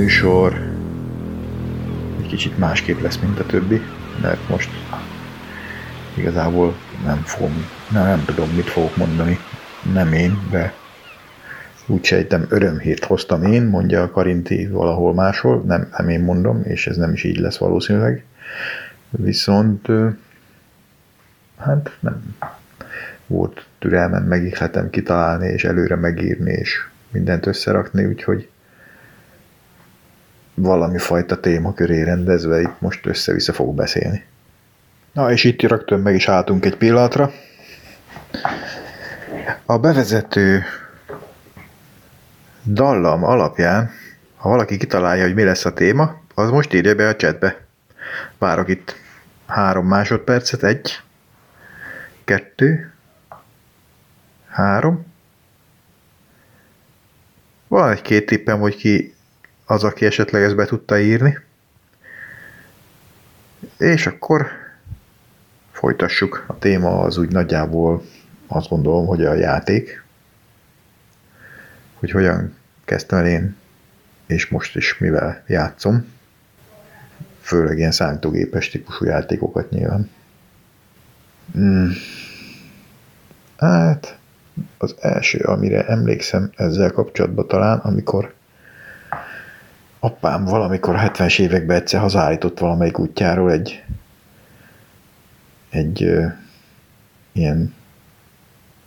műsor egy kicsit másképp lesz, mint a többi, mert most igazából nem fogom, nem, nem tudom, mit fogok mondani. Nem én, de úgy sejtem, örömhírt hoztam én, mondja a Karinti valahol máshol, nem, nem én mondom, és ez nem is így lesz valószínűleg. Viszont hát nem volt türelmem megihletem kitalálni, és előre megírni, és mindent összerakni, úgyhogy valami fajta témaköré rendezve itt most össze-vissza fogok beszélni. Na, és itt rögtön meg is álltunk egy pillanatra. A bevezető dallam alapján, ha valaki kitalálja, hogy mi lesz a téma, az most írja be a chatbe. Várok itt három másodpercet, egy, kettő, három. Van egy-két tippem, hogy ki az, aki esetleg ezt be tudta írni. És akkor folytassuk. A téma az úgy nagyjából azt gondolom, hogy a játék. Hogy hogyan kezdtem el én, és most is mivel játszom. Főleg ilyen számítógépes típusú játékokat nyilván. Hmm. Hát, az első, amire emlékszem ezzel kapcsolatban talán, amikor apám valamikor a 70-es években egyszer hazállított valamelyik útjáról egy, egy ö, ilyen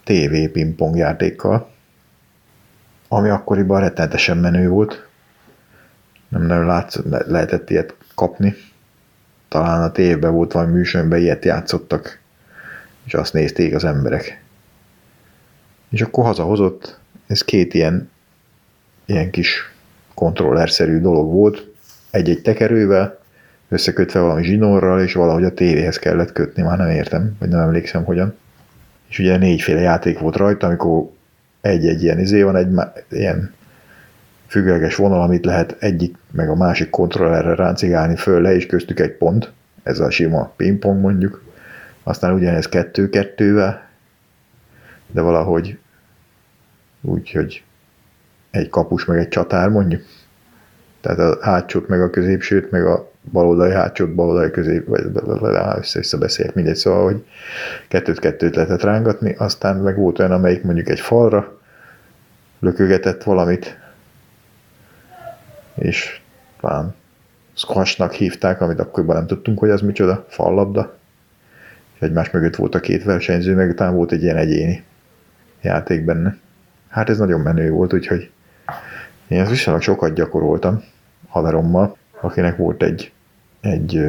TV pingpong játékkal, ami akkoriban rettenetesen menő volt. Nem nagyon látszott, le, lehetett ilyet kapni. Talán a tévben volt valami műsorban ilyet játszottak, és azt nézték az emberek. És akkor hazahozott, ez két ilyen, ilyen kis kontrollerszerű dolog volt, egy-egy tekerővel, összekötve valami zsinórral, és valahogy a tévéhez kellett kötni, már nem értem, vagy nem emlékszem hogyan. És ugye négyféle játék volt rajta, amikor egy-egy ilyen izé van, egy ilyen függőleges vonal, amit lehet egyik meg a másik kontrollerre ráncigálni föl le, és köztük egy pont, ez a sima pingpong mondjuk. Aztán ugyanez kettő-kettővel, de valahogy úgy, hogy egy kapus meg egy csatár mondjuk. Tehát a hátsót meg a középsőt, meg a baloldali hátsót, baloldali közép, vagy össze-vissza beszélt, mindegy, szóval, hogy kettőt-kettőt lehetett rángatni, aztán meg volt olyan, amelyik mondjuk egy falra lökögetett valamit, és talán squashnak hívták, amit akkoriban nem tudtunk, hogy az micsoda, fallabda, és egymás mögött volt a két versenyző, meg utána volt egy ilyen egyéni játék benne. Hát ez nagyon menő volt, úgyhogy én ezt viszonylag sokat gyakoroltam haverommal, akinek volt egy, egy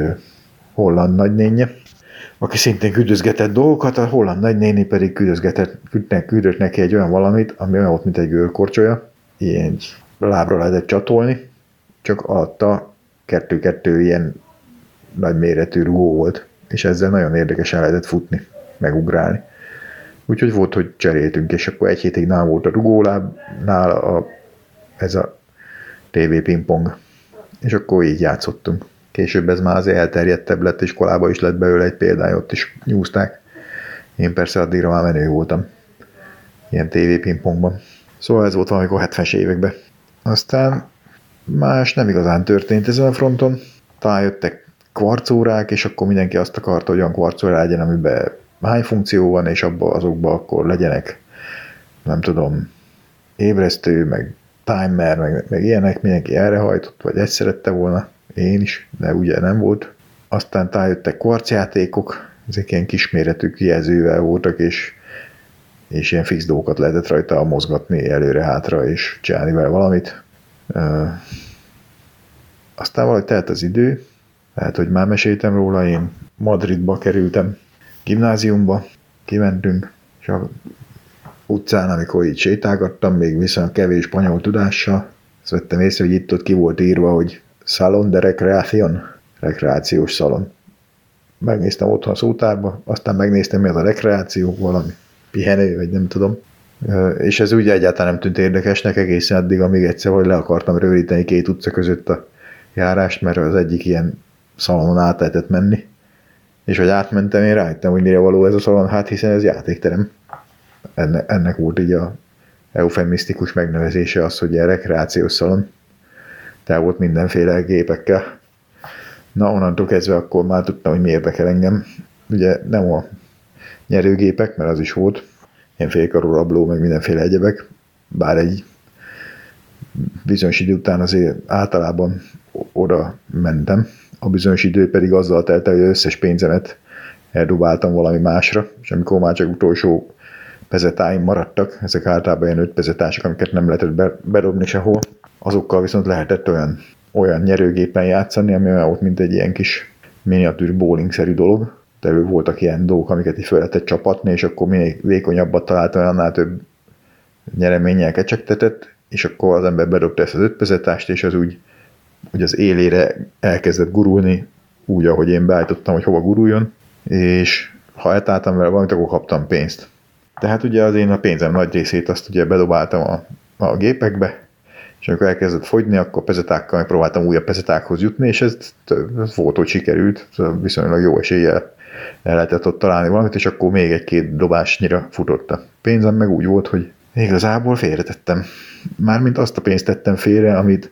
holland nagynénye, aki szintén küldözgetett dolgokat, a holland nagynéni pedig küldözgetett, küldött neki egy olyan valamit, ami olyan volt, mint egy görkorcsolya, ilyen lábra lehetett csatolni, csak alatta kettő-kettő ilyen nagy méretű rugó volt, és ezzel nagyon érdekesen lehetett futni, megugrálni. Úgyhogy volt, hogy cseréltünk, és akkor egy hétig nál volt a rugólábnál a, ez a TV pingpong, és akkor így játszottunk. Később ez már az elterjedtebb lett, és kolába is lett belőle egy példány, ott is nyúzták. Én persze addigra már menő voltam. Ilyen TV pingpongban. Szóval ez volt valamikor 70-es években. Aztán más nem igazán történt ezen a fronton. Talán jöttek kvarcórák, és akkor mindenki azt akarta, hogy olyan kvarcóra legyen, amiben hány funkció van, és abban azokban akkor legyenek, nem tudom, ébresztő, meg timer, meg, meg ilyenek, mindenki erre hajtott, vagy ezt szerette volna, én is, de ugye nem volt. Aztán tájöttek kvarcjátékok, ezek ilyen kisméretű kijelzővel voltak, és, és ilyen fix dolgokat lehetett rajta mozgatni előre-hátra, és csinálni vele valamit. Aztán valahogy telt az idő, lehet, hogy már meséltem róla, én Madridba kerültem gimnáziumba, kimentünk, és a utcán, amikor így sétálgattam, még viszonylag kevés spanyol tudással, azt vettem észre, hogy itt ott ki volt írva, hogy Salon de Recreation, rekreációs szalon. Megnéztem otthon a szótárba, aztán megnéztem, mi az a rekreáció, valami pihenő, vagy nem tudom. És ez úgy egyáltalán nem tűnt érdekesnek egészen addig, amíg egyszer hogy le akartam rövidíteni két utca között a járást, mert az egyik ilyen szalonon át lehetett menni. És hogy átmentem, én rájöttem, hogy mire való ez a szalon, hát hiszen ez játékterem. Enne, ennek volt így a eufemisztikus megnevezése az, hogy ilyen rekreációs szalon. Tehát volt mindenféle gépekkel. Na, onnantól kezdve akkor már tudtam, hogy mi érdekel engem. Ugye nem a nyerőgépek, mert az is volt, ilyen félkarú rabló, meg mindenféle egyebek, bár egy bizonyos idő után azért általában oda mentem. A bizonyos idő pedig azzal telt hogy összes pénzemet eldobáltam valami másra, és amikor már csak utolsó pezetáim maradtak, ezek általában ilyen öt amiket nem lehetett bedobni sehol, azokkal viszont lehetett olyan, olyan nyerőgépen játszani, ami olyan volt, mint egy ilyen kis miniatűr bowling-szerű dolog, de voltak ilyen dolgok, amiket így fel lehetett csapatni, és akkor minél vékonyabbat találtam, annál több nyereménnyel kecsegtetett, és akkor az ember bedobta ezt az öt pezetást, és az úgy, hogy az élére elkezdett gurulni, úgy, ahogy én beállítottam, hogy hova guruljon, és ha eltáltam vele valamit, akkor kaptam pénzt. Tehát ugye az én a pénzem nagy részét azt ugye bedobáltam a, a gépekbe, és amikor elkezdett fogyni, akkor pezetákkal megpróbáltam újabb pezetákhoz jutni, és ez, volt, hogy sikerült, viszonylag jó eséllyel el lehetett ott találni valamit, és akkor még egy-két dobásnyira futott a pénzem, meg úgy volt, hogy igazából félretettem. Mármint azt a pénzt tettem félre, amit,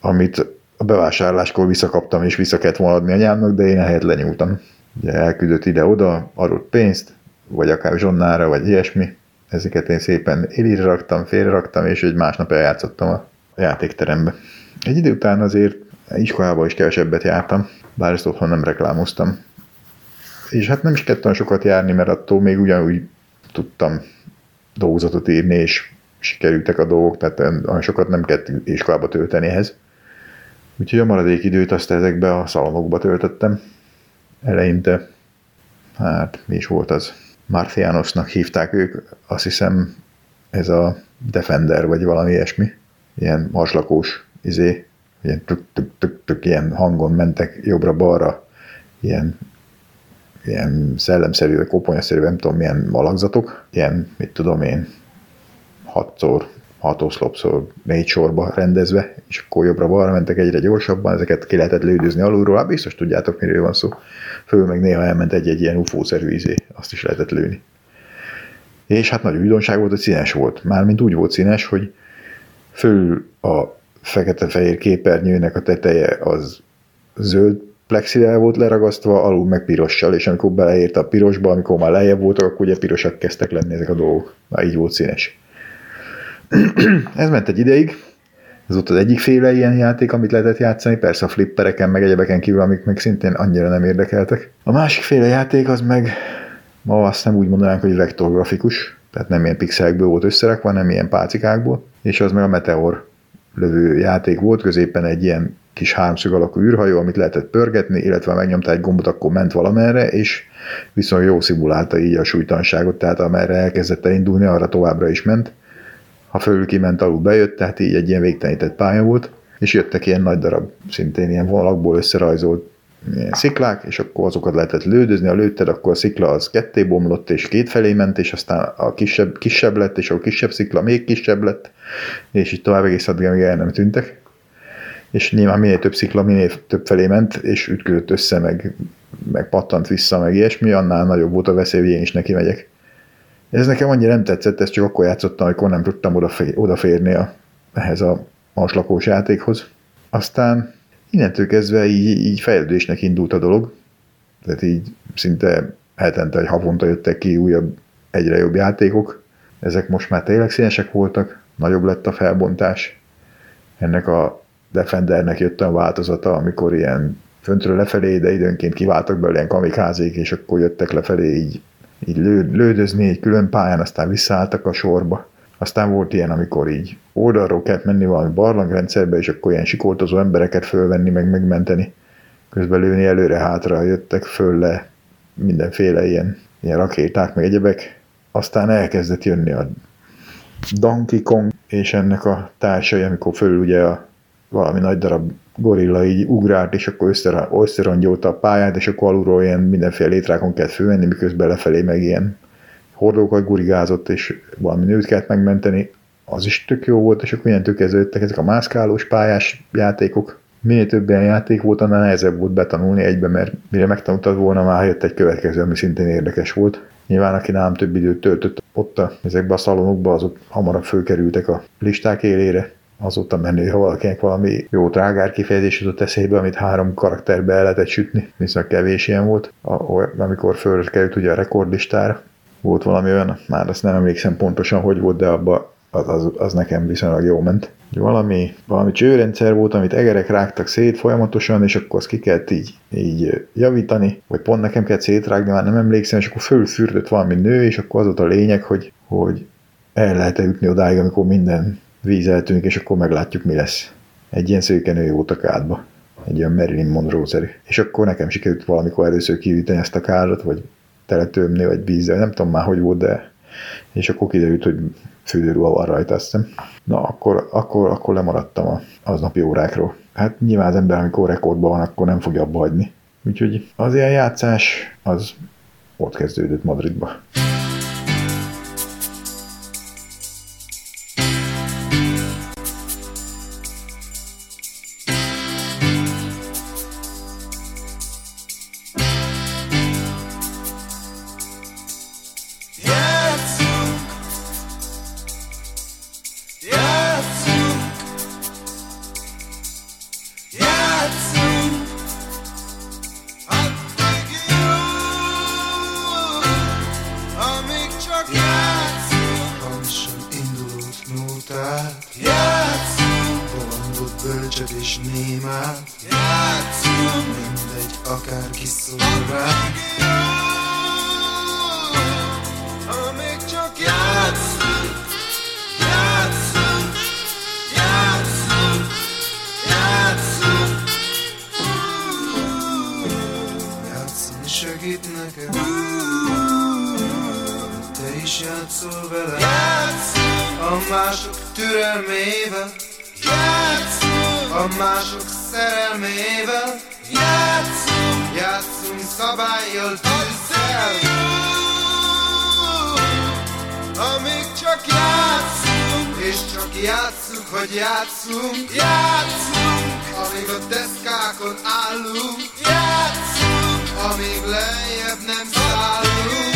amit a bevásárláskor visszakaptam, és vissza kellett volna adni anyámnak, de én ehelyett lenyúltam. Ugye elküldött ide-oda, adott pénzt, vagy akár zsonnára, vagy ilyesmi. Ezeket én szépen élire raktam, félre raktam, és egy másnap eljátszottam a játékterembe. Egy idő után azért iskolába is kevesebbet jártam, bár ezt otthon nem reklámoztam. És hát nem is kettem sokat járni, mert attól még ugyanúgy tudtam dolgozatot írni, és sikerültek a dolgok, tehát olyan sokat nem kellett iskolába tölteni ehhez. Úgyhogy a maradék időt azt ezekbe a szalonokba töltöttem. Eleinte, hát mi is volt az? Marcianosnak hívták ők, azt hiszem ez a Defender, vagy valami ilyesmi. Ilyen maslakós izé, ilyen tük, tük, tük, tük, ilyen hangon mentek jobbra-balra, ilyen ilyen szellemszerű, vagy koponyaszerű, nem tudom milyen alakzatok, ilyen, mit tudom én, hatszor, hat oszlopszor, négy sorba rendezve, és akkor jobbra-balra mentek egyre gyorsabban, ezeket ki lehetett lődözni alulról, hát biztos tudjátok, miről van szó. Föl meg néha elment egy-egy ilyen UFO-szerű izé, azt is lehetett lőni. És hát nagy újdonság volt, hogy színes volt. Mármint úgy volt színes, hogy föl a fekete-fehér képernyőnek a teteje az zöld plexire volt leragasztva, alul meg pirossal, és amikor beleért a pirosba, amikor már lejjebb voltak, akkor ugye pirosak kezdtek lenni ezek a dolgok. Már így volt színes. Ez ment egy ideig, ez volt az egyik féle ilyen játék, amit lehetett játszani, persze a flippereken, meg egyebeken kívül, amik meg szintén annyira nem érdekeltek. A másik féle játék az meg, ma azt nem úgy mondanánk, hogy vektorgrafikus, tehát nem ilyen pixelekből volt összerakva, hanem ilyen pálcikákból, és az meg a Meteor lövő játék volt, középen egy ilyen kis háromszög alakú űrhajó, amit lehetett pörgetni, illetve megnyomta egy gombot, akkor ment valamerre, és viszont jó szimulálta így a súlytanságot, tehát amerre elkezdett elindulni, arra továbbra is ment. Ha fölül kiment, alul bejött, tehát így egy ilyen végtelenített pálya volt, és jöttek ilyen nagy darab, szintén ilyen vonalakból összerajzolt ilyen sziklák, és akkor azokat lehetett lődözni, ha lőtted, akkor a szikla az ketté bomlott, és két felé ment, és aztán a kisebb, kisebb lett, és a kisebb szikla még kisebb lett, és így tovább egész addig, amíg el nem tűntek és nyilván minél több szikla, minél több felé ment, és ütközött össze, meg, meg pattant vissza, meg ilyesmi, annál nagyobb volt a veszély, hogy én is neki megyek. Ez nekem annyira nem tetszett, ezt csak akkor játszottam, amikor nem tudtam odafér, odaférni a, ehhez a maslakós játékhoz. Aztán innentől kezdve így, így fejlődésnek indult a dolog, tehát így szinte hetente, hogy havonta jöttek ki újabb, egyre jobb játékok. Ezek most már tényleg színesek voltak, nagyobb lett a felbontás. Ennek a Defendernek jött a változata, amikor ilyen föntről lefelé, de időnként kiváltak belőle ilyen kamikázék, és akkor jöttek lefelé így, így lő, lődözni egy külön pályán, aztán visszaálltak a sorba. Aztán volt ilyen, amikor így oldalról kellett menni valami barlangrendszerbe, és akkor ilyen sikoltozó embereket fölvenni, meg megmenteni. Közben lőni előre-hátra jöttek föl le mindenféle ilyen, ilyen rakéták, meg egyebek. Aztán elkezdett jönni a Donkey Kong, és ennek a társai, amikor föl ugye a valami nagy darab gorilla így ugrált, és akkor összerongyolta a pályát, és akkor alulról ilyen mindenféle létrákon kellett fölmenni, miközben lefelé meg ilyen hordókat gurigázott, és valami nőt kellett megmenteni, az is tök jó volt, és akkor ilyen kezdődtek ezek a mászkálós pályás játékok, minél több ilyen játék volt, annál nehezebb volt betanulni egybe, mert mire megtanultad volna, már jött egy következő, ami szintén érdekes volt. Nyilván, aki nálam több időt töltött ott a, ezekbe a szalonokba, azok hamarabb fölkerültek a listák élére, azóta menő, ha valakinek valami jó trágár kifejezés jutott eszébe, amit három karakterbe el lehetett sütni, viszont kevés ilyen volt, amikor fölkerült ugye a rekordlistára. Volt valami olyan, már azt nem emlékszem pontosan, hogy volt, de abba az, az, az nekem viszonylag jó ment. Valami, valami csőrendszer volt, amit egerek rágtak szét folyamatosan, és akkor azt ki kellett így, így javítani, vagy pont nekem kellett szétrágni, már nem emlékszem, és akkor fölfürdött valami nő, és akkor az volt a lényeg, hogy, hogy el lehet jutni odáig, amikor minden víz eltűnik, és akkor meglátjuk, mi lesz. Egy ilyen szőkenő a kádba. Egy ilyen Marilyn Monroe-szerű. És akkor nekem sikerült valamikor először kiüteni ezt a kárat, vagy teletömni, vagy vízzel, nem tudom már, hogy volt, de és akkor kiderült, hogy fürdőruha van rajta, azt hiszem. Na, akkor, akkor, akkor lemaradtam a aznapi órákról. Hát nyilván az ember, amikor rekordban van, akkor nem fogja abba hagyni. Úgyhogy az ilyen játszás, az ott kezdődött Madridba. mások szerelmével. Játszunk, játszunk szabályjal tűzzel. Amíg csak játszunk, és csak játszunk, hogy játszunk. Játszunk, amíg a deszkákon állunk. Játszunk, amíg lejjebb nem szállunk.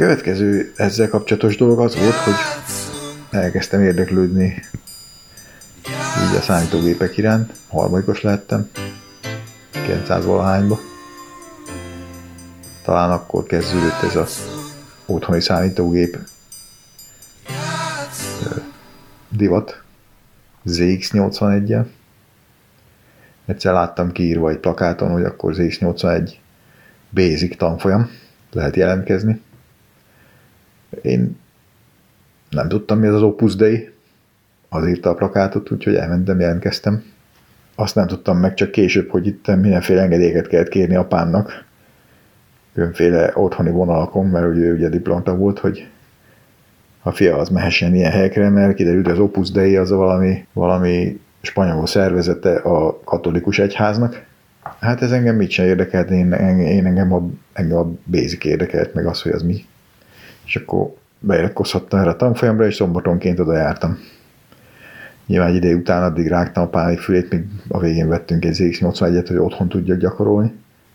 Következő ezzel kapcsolatos dolog az volt, hogy elkezdtem érdeklődni így a számítógépek iránt. Harmadikos lettem. 900 valahányba. Talán akkor kezdődött ez a otthoni számítógép divat ZX81-jel. Egyszer láttam kiírva egy plakáton, hogy akkor ZX81 basic tanfolyam, lehet jelentkezni. Én nem tudtam, mi az az Opus Dei, az írta a plakátot, úgyhogy elmentem, jelentkeztem. Azt nem tudtam meg csak később, hogy itt mindenféle engedélyeket kellett kérni apámnak, különféle otthoni vonalakon, mert ugye ő ugye diplomata volt, hogy a fia az mehessen ilyen helyekre, mert kiderült, hogy az Opus Dei az valami, valami spanyol szervezete a katolikus egyháznak. Hát ez engem mit sem érdekelt, én, én engem, a, engem a basic érdekelt, meg az, hogy az mi és akkor beiratkozhattam erre a tanfolyamra, és szombatonként oda jártam. Nyilván egy idő után addig rágtam a pánik fülét, míg a végén vettünk egy ZX81-et, hogy otthon tudjak gyakorolni.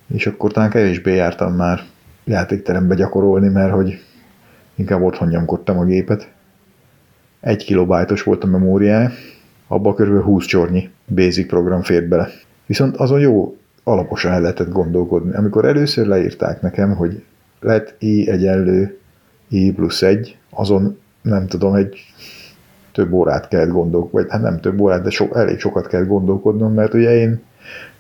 És akkor talán kevésbé jártam már játékterembe gyakorolni, mert hogy inkább otthon nyomkodtam a gépet. Egy kilobájtos volt a memóriája, abba kb. 20 csornyi basic program fért bele. Viszont azon jó alaposan el lehetett gondolkodni. Amikor először leírták nekem, hogy lett i egyenlő i plusz egy, azon nem tudom, egy több órát kellett gondolkodni, vagy hát nem több órát, de so, elég sokat kell gondolkodnom, mert ugye én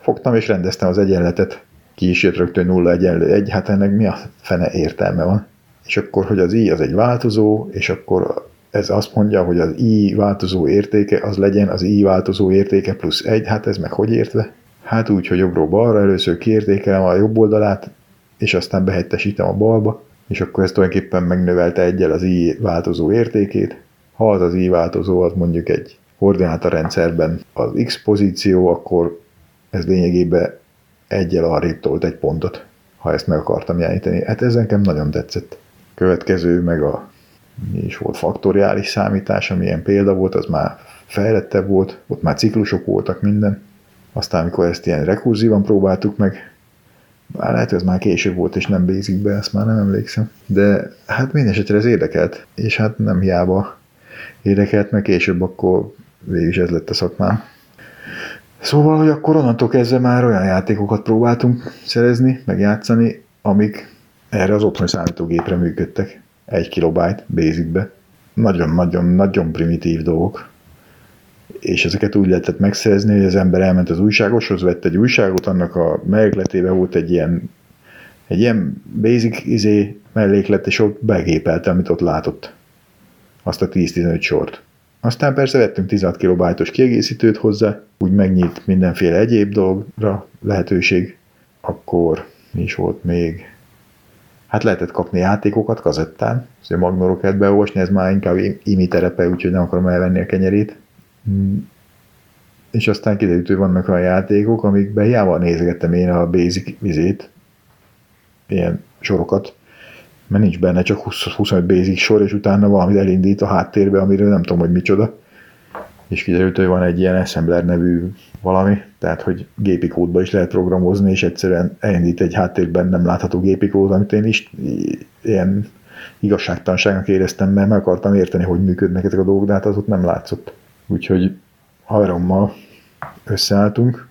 Fogtam és rendeztem az egyenletet. Ki is jött rögtön nulla egyenlő egy, hát ennek mi a fene értelme van? És akkor, hogy az i az egy változó, és akkor ez azt mondja, hogy az i változó értéke az legyen az i változó értéke plusz egy, hát ez meg hogy értve? Hát úgy, hogy jobbról balra először kiértékelem a jobb oldalát, és aztán behelyettesítem a balba, és akkor ez tulajdonképpen megnövelte egyel az i változó értékét. Ha az az i változó az mondjuk egy koordinátorrendszerben az x pozíció, akkor ez lényegében egyel arrébb tolt egy pontot, ha ezt meg akartam jeleníteni. Hát ez nekem nagyon tetszett. Következő meg a mi is volt faktoriális számítás, ami ilyen példa volt, az már fejlettebb volt, ott már ciklusok voltak minden. Aztán, amikor ezt ilyen rekurzívan próbáltuk meg, már lehet, hogy ez már később volt, és nem basicbe, ezt már nem emlékszem. De hát minden esetre ez érdekelt, és hát nem hiába érdekelt, mert később akkor végül is ez lett a szakmám. Szóval, hogy akkor onnantól kezdve már olyan játékokat próbáltunk szerezni, meg játszani, amik erre az otthoni számítógépre működtek. Egy kilobájt basicbe. Nagyon-nagyon-nagyon primitív dolgok. És ezeket úgy lehetett megszerezni, hogy az ember elment az újságoshoz, vett egy újságot, annak a mellékletében volt egy ilyen, egy ilyen basic izé melléklet, és ott begépelte, amit ott látott. Azt a 10-15 sort. Aztán persze vettünk 16 kilobájtos kiegészítőt hozzá, úgy megnyit mindenféle egyéb dologra lehetőség. Akkor mi is volt még? Hát lehetett kapni játékokat kazettán, szóval Magnorokat kellett beolvasni, ez már inkább imi terepe, úgyhogy nem akarom elvenni a kenyerét. Hmm. És aztán kiderült, hogy vannak olyan játékok, amikbe hiába nézgettem én a basic vizét, ilyen sorokat, mert nincs benne csak 20, 25 basic sor, és utána valamit elindít a háttérbe, amiről nem tudom, hogy micsoda. És kiderült, hogy van egy ilyen assembler nevű valami, tehát hogy gépi kódba is lehet programozni, és egyszerűen elindít egy háttérben nem látható gépi kód, amit én is ilyen igazságtalanságnak éreztem, mert meg akartam érteni, hogy működnek ezek a dolgok, de hát az ott nem látszott. Úgyhogy haverommal összeálltunk,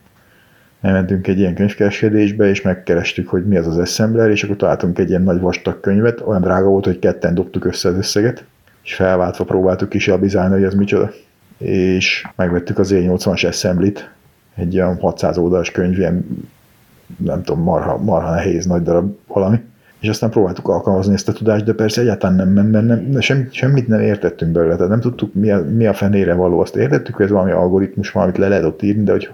elmentünk egy ilyen könyvkereskedésbe, és megkerestük, hogy mi az az assembler, és akkor találtunk egy ilyen nagy vastag könyvet, olyan drága volt, hogy ketten dobtuk össze az összeget, és felváltva próbáltuk kis abizálni, hogy ez micsoda. És megvettük az E80-as assemblit, egy olyan 600 oldalas könyv, ilyen nem tudom, marha, marha nehéz, nagy darab valami és aztán próbáltuk alkalmazni ezt a tudást, de persze egyáltalán nem ment, mert nem, sem, semmit nem értettünk belőle, tehát nem tudtuk, mi a, mi a fenére való. Azt értettük, hogy ez valami algoritmus, valamit le lehet ott írni, de hogy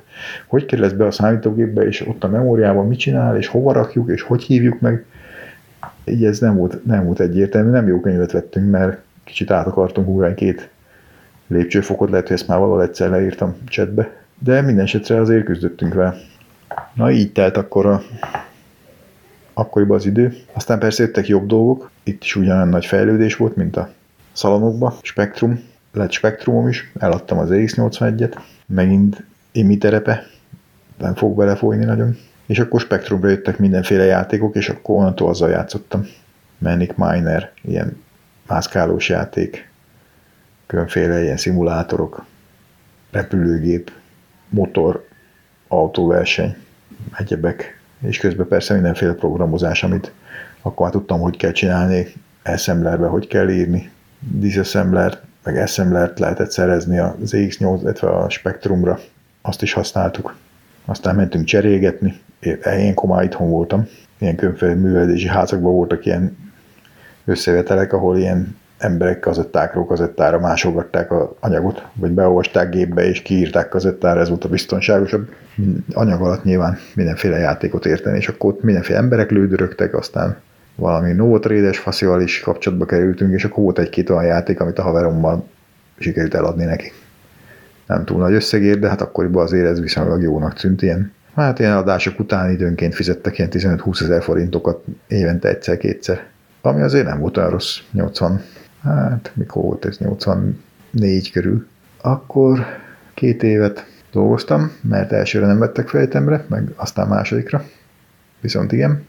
hogy kerül ez be a számítógépbe, és ott a memóriában mit csinál, és hova rakjuk, és hogy hívjuk meg, így ez nem volt, nem volt egyértelmű, nem jó könyvet vettünk, mert kicsit át akartunk ugrani két lépcsőfokot, lehet, hogy ezt már valahol egyszer leírtam chatbe, de minden esetre azért küzdöttünk vele. Na így telt akkor a akkoriban az idő. Aztán persze jöttek jobb dolgok, itt is ugyanolyan nagy fejlődés volt, mint a szalonokba. Spektrum, lett spektrumom is, eladtam az EX81-et, megint imi terepe, nem fog belefolyni nagyon. És akkor spektrumra jöttek mindenféle játékok, és akkor onnantól azzal játszottam. Manic Miner, ilyen mászkálós játék, különféle ilyen szimulátorok, repülőgép, motor, autóverseny, egyebek, és közben persze mindenféle programozás, amit akkor már tudtam, hogy kell csinálni, assemblerbe hogy kell írni, disassembler, meg assemblert lehetett szerezni az EX8, illetve a Spectrumra, azt is használtuk. Aztán mentünk cserélgetni, én komá itthon voltam, ilyen különféle művelési házakban voltak ilyen összevetelek, ahol ilyen emberek kazettákról kazettára másolgatták az anyagot, vagy beolvasták gépbe és kiírták kazettára, ez volt a biztonságosabb. Anyag alatt nyilván mindenféle játékot érteni, és akkor ott mindenféle emberek lődörögtek, aztán valami Novotrade-es faszival is kapcsolatba kerültünk, és akkor volt egy-két olyan játék, amit a haverommal sikerült eladni neki. Nem túl nagy összegért, de hát akkoriban azért ez viszonylag jónak tűnt ilyen. Hát ilyen adások után időnként fizettek ilyen 15-20 ezer forintokat évente egyszer-kétszer. Ami azért nem volt olyan rossz, 80 hát mikor volt ez, 84 körül. Akkor két évet dolgoztam, mert elsőre nem vettek fejtemre, meg aztán másodikra. Viszont igen,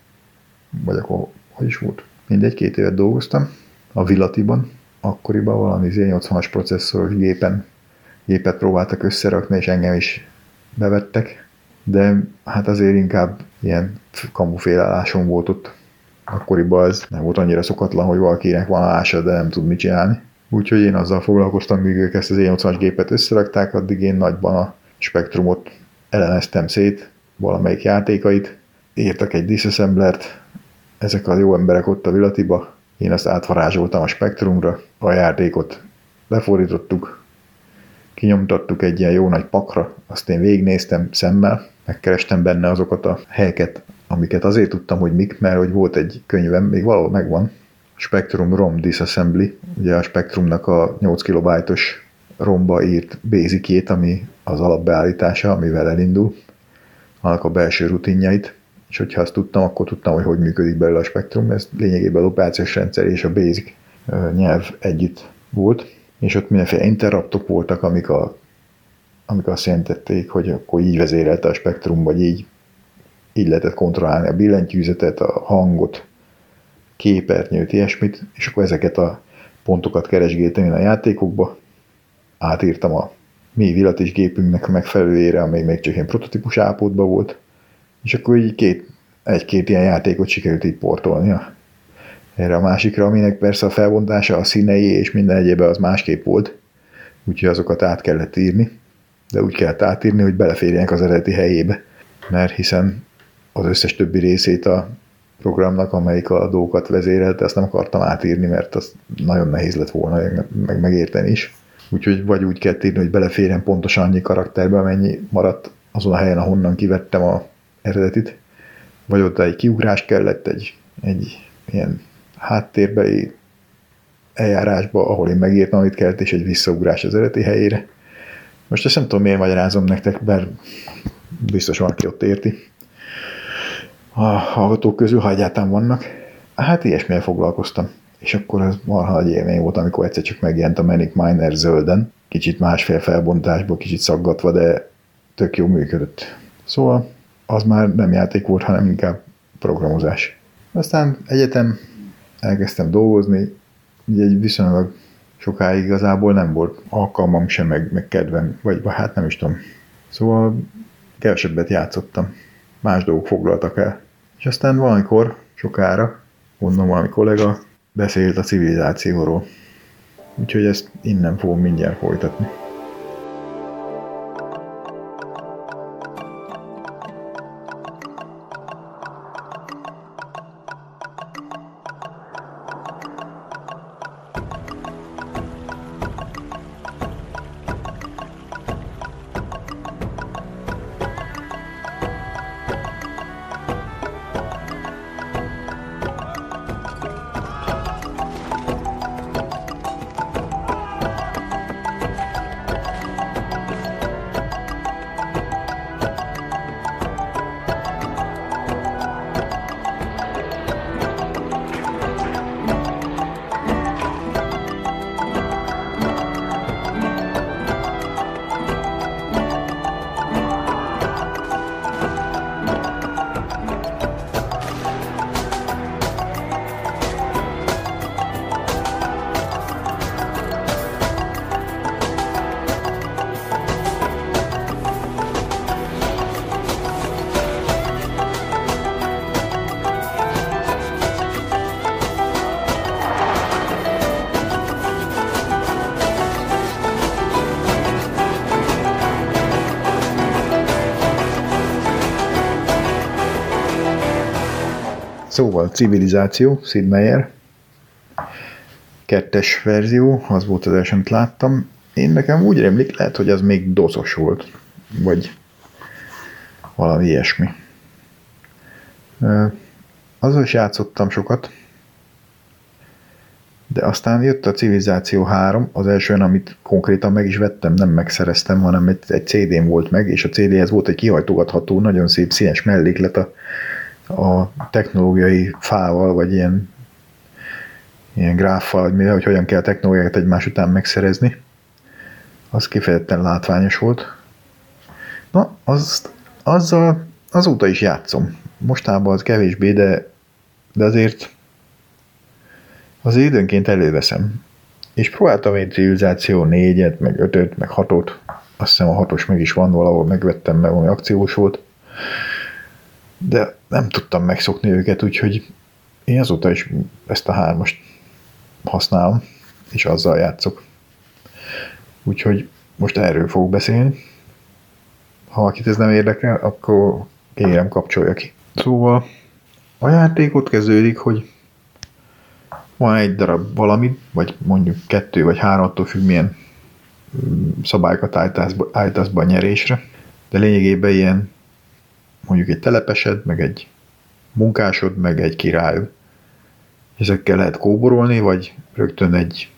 vagy akkor hogy is volt? Mindegy, két évet dolgoztam a Vilatiban, akkoriban valami 80-as processzoros gépen, gépet próbáltak összerakni, és engem is bevettek, de hát azért inkább ilyen kamufélálásom volt ott akkoriban ez nem volt annyira szokatlan, hogy valakinek van ása, de nem tud mit csinálni. Úgyhogy én azzal foglalkoztam, míg ők ezt az E80-as gépet összerakták, addig én nagyban a spektrumot elemeztem szét valamelyik játékait, írtak egy disassemblert, ezek a jó emberek ott a Vilatiba, én azt átvarázsoltam a spektrumra, a játékot lefordítottuk, kinyomtattuk egy ilyen jó nagy pakra, azt én végignéztem szemmel, megkerestem benne azokat a helyeket, amiket azért tudtam, hogy mik, mert hogy volt egy könyvem, még valahol megvan, Spectrum ROM Disassembly, ugye a Spectrumnak a 8 kilobájtos romba írt basicjét, ami az alapbeállítása, amivel elindul, annak a belső rutinjait, és hogyha azt tudtam, akkor tudtam, hogy hogy működik belőle a spektrum. Ez lényegében a operációs rendszer és a basic nyelv együtt volt, és ott mindenféle interruptok voltak, amik, a, amik azt jelentették, hogy akkor így vezérelte a spektrum, vagy így, így lehetett kontrollálni a billentyűzetet, a hangot, képernyőt, ilyesmit, és akkor ezeket a pontokat keresgéltem én a játékokba, átírtam a mi villatis gépünknek megfelelőjére, ami még csak ilyen prototípus állapotban volt, és akkor így két, egy-két ilyen játékot sikerült így portolnia. Erre a másikra, aminek persze a felbontása, a színei és minden egyébe az másképp volt, úgyhogy azokat át kellett írni, de úgy kellett átírni, hogy beleférjenek az eredeti helyébe, mert hiszen az összes többi részét a programnak, amelyik a dolgokat vezérelte, azt nem akartam átírni, mert az nagyon nehéz lett volna meg megérteni is. Úgyhogy vagy úgy kell írni, hogy beleférjen pontosan annyi karakterbe, amennyi maradt azon a helyen, ahonnan kivettem a eredetit, vagy ott egy kiugrás kellett, egy, egy ilyen háttérbeli eljárásba, ahol én megírtam, amit kellett, és egy visszaugrás az eredeti helyére. Most ezt nem tudom, miért magyarázom nektek, mert biztos van, aki ott érti. A hallgatók közül, ha egyáltalán vannak, hát ilyesmivel foglalkoztam. És akkor az marha nagy élmény volt, amikor egyszer csak megjelent a Manic Miner zölden, kicsit másfél felbontásból, kicsit szaggatva, de tök jó működött. Szóval az már nem játék volt, hanem inkább programozás. Aztán egyetem elkezdtem dolgozni, ugye egy viszonylag sokáig igazából nem volt alkalmam sem, meg, meg kedvem, vagy hát nem is tudom. Szóval kevesebbet játszottam, más dolgok foglaltak el. És aztán valamikor, sokára, mondom valami kollega, beszélt a civilizációról. Úgyhogy ezt innen fogom mindjárt folytatni. Szóval Civilizáció, Sid Meier, kettes verzió, az volt az első, amit láttam. Én nekem úgy rémlik, lehet, hogy az még dozos volt, vagy valami ilyesmi. Azzal is játszottam sokat, de aztán jött a Civilizáció 3, az első, amit konkrétan meg is vettem, nem megszereztem, hanem egy, egy CD-n volt meg, és a CD-hez volt egy kihajtogatható, nagyon szép színes melléklet a a technológiai fával, vagy ilyen, ilyen gráffal, hogy, hogy hogyan kell technológiát egymás után megszerezni. Az kifejezetten látványos volt. Na, az, azzal azóta is játszom. Mostában az kevésbé, de, de azért az időnként előveszem. És próbáltam egy civilizáció négyet, meg ötöt, meg hatot. Azt hiszem a hatos meg is van, valahol megvettem, mert valami akciós volt de nem tudtam megszokni őket, úgyhogy én azóta is ezt a hármast használom, és azzal játszok. Úgyhogy most erről fogok beszélni. Ha akit ez nem érdekel, akkor kérem kapcsolja ki. Szóval a játék ott kezdődik, hogy van egy darab valami, vagy mondjuk kettő vagy három, attól függ milyen mm, szabályokat állítasz be a nyerésre, de lényegében ilyen mondjuk egy telepesed, meg egy munkásod, meg egy királyod. Ezekkel lehet kóborolni, vagy rögtön egy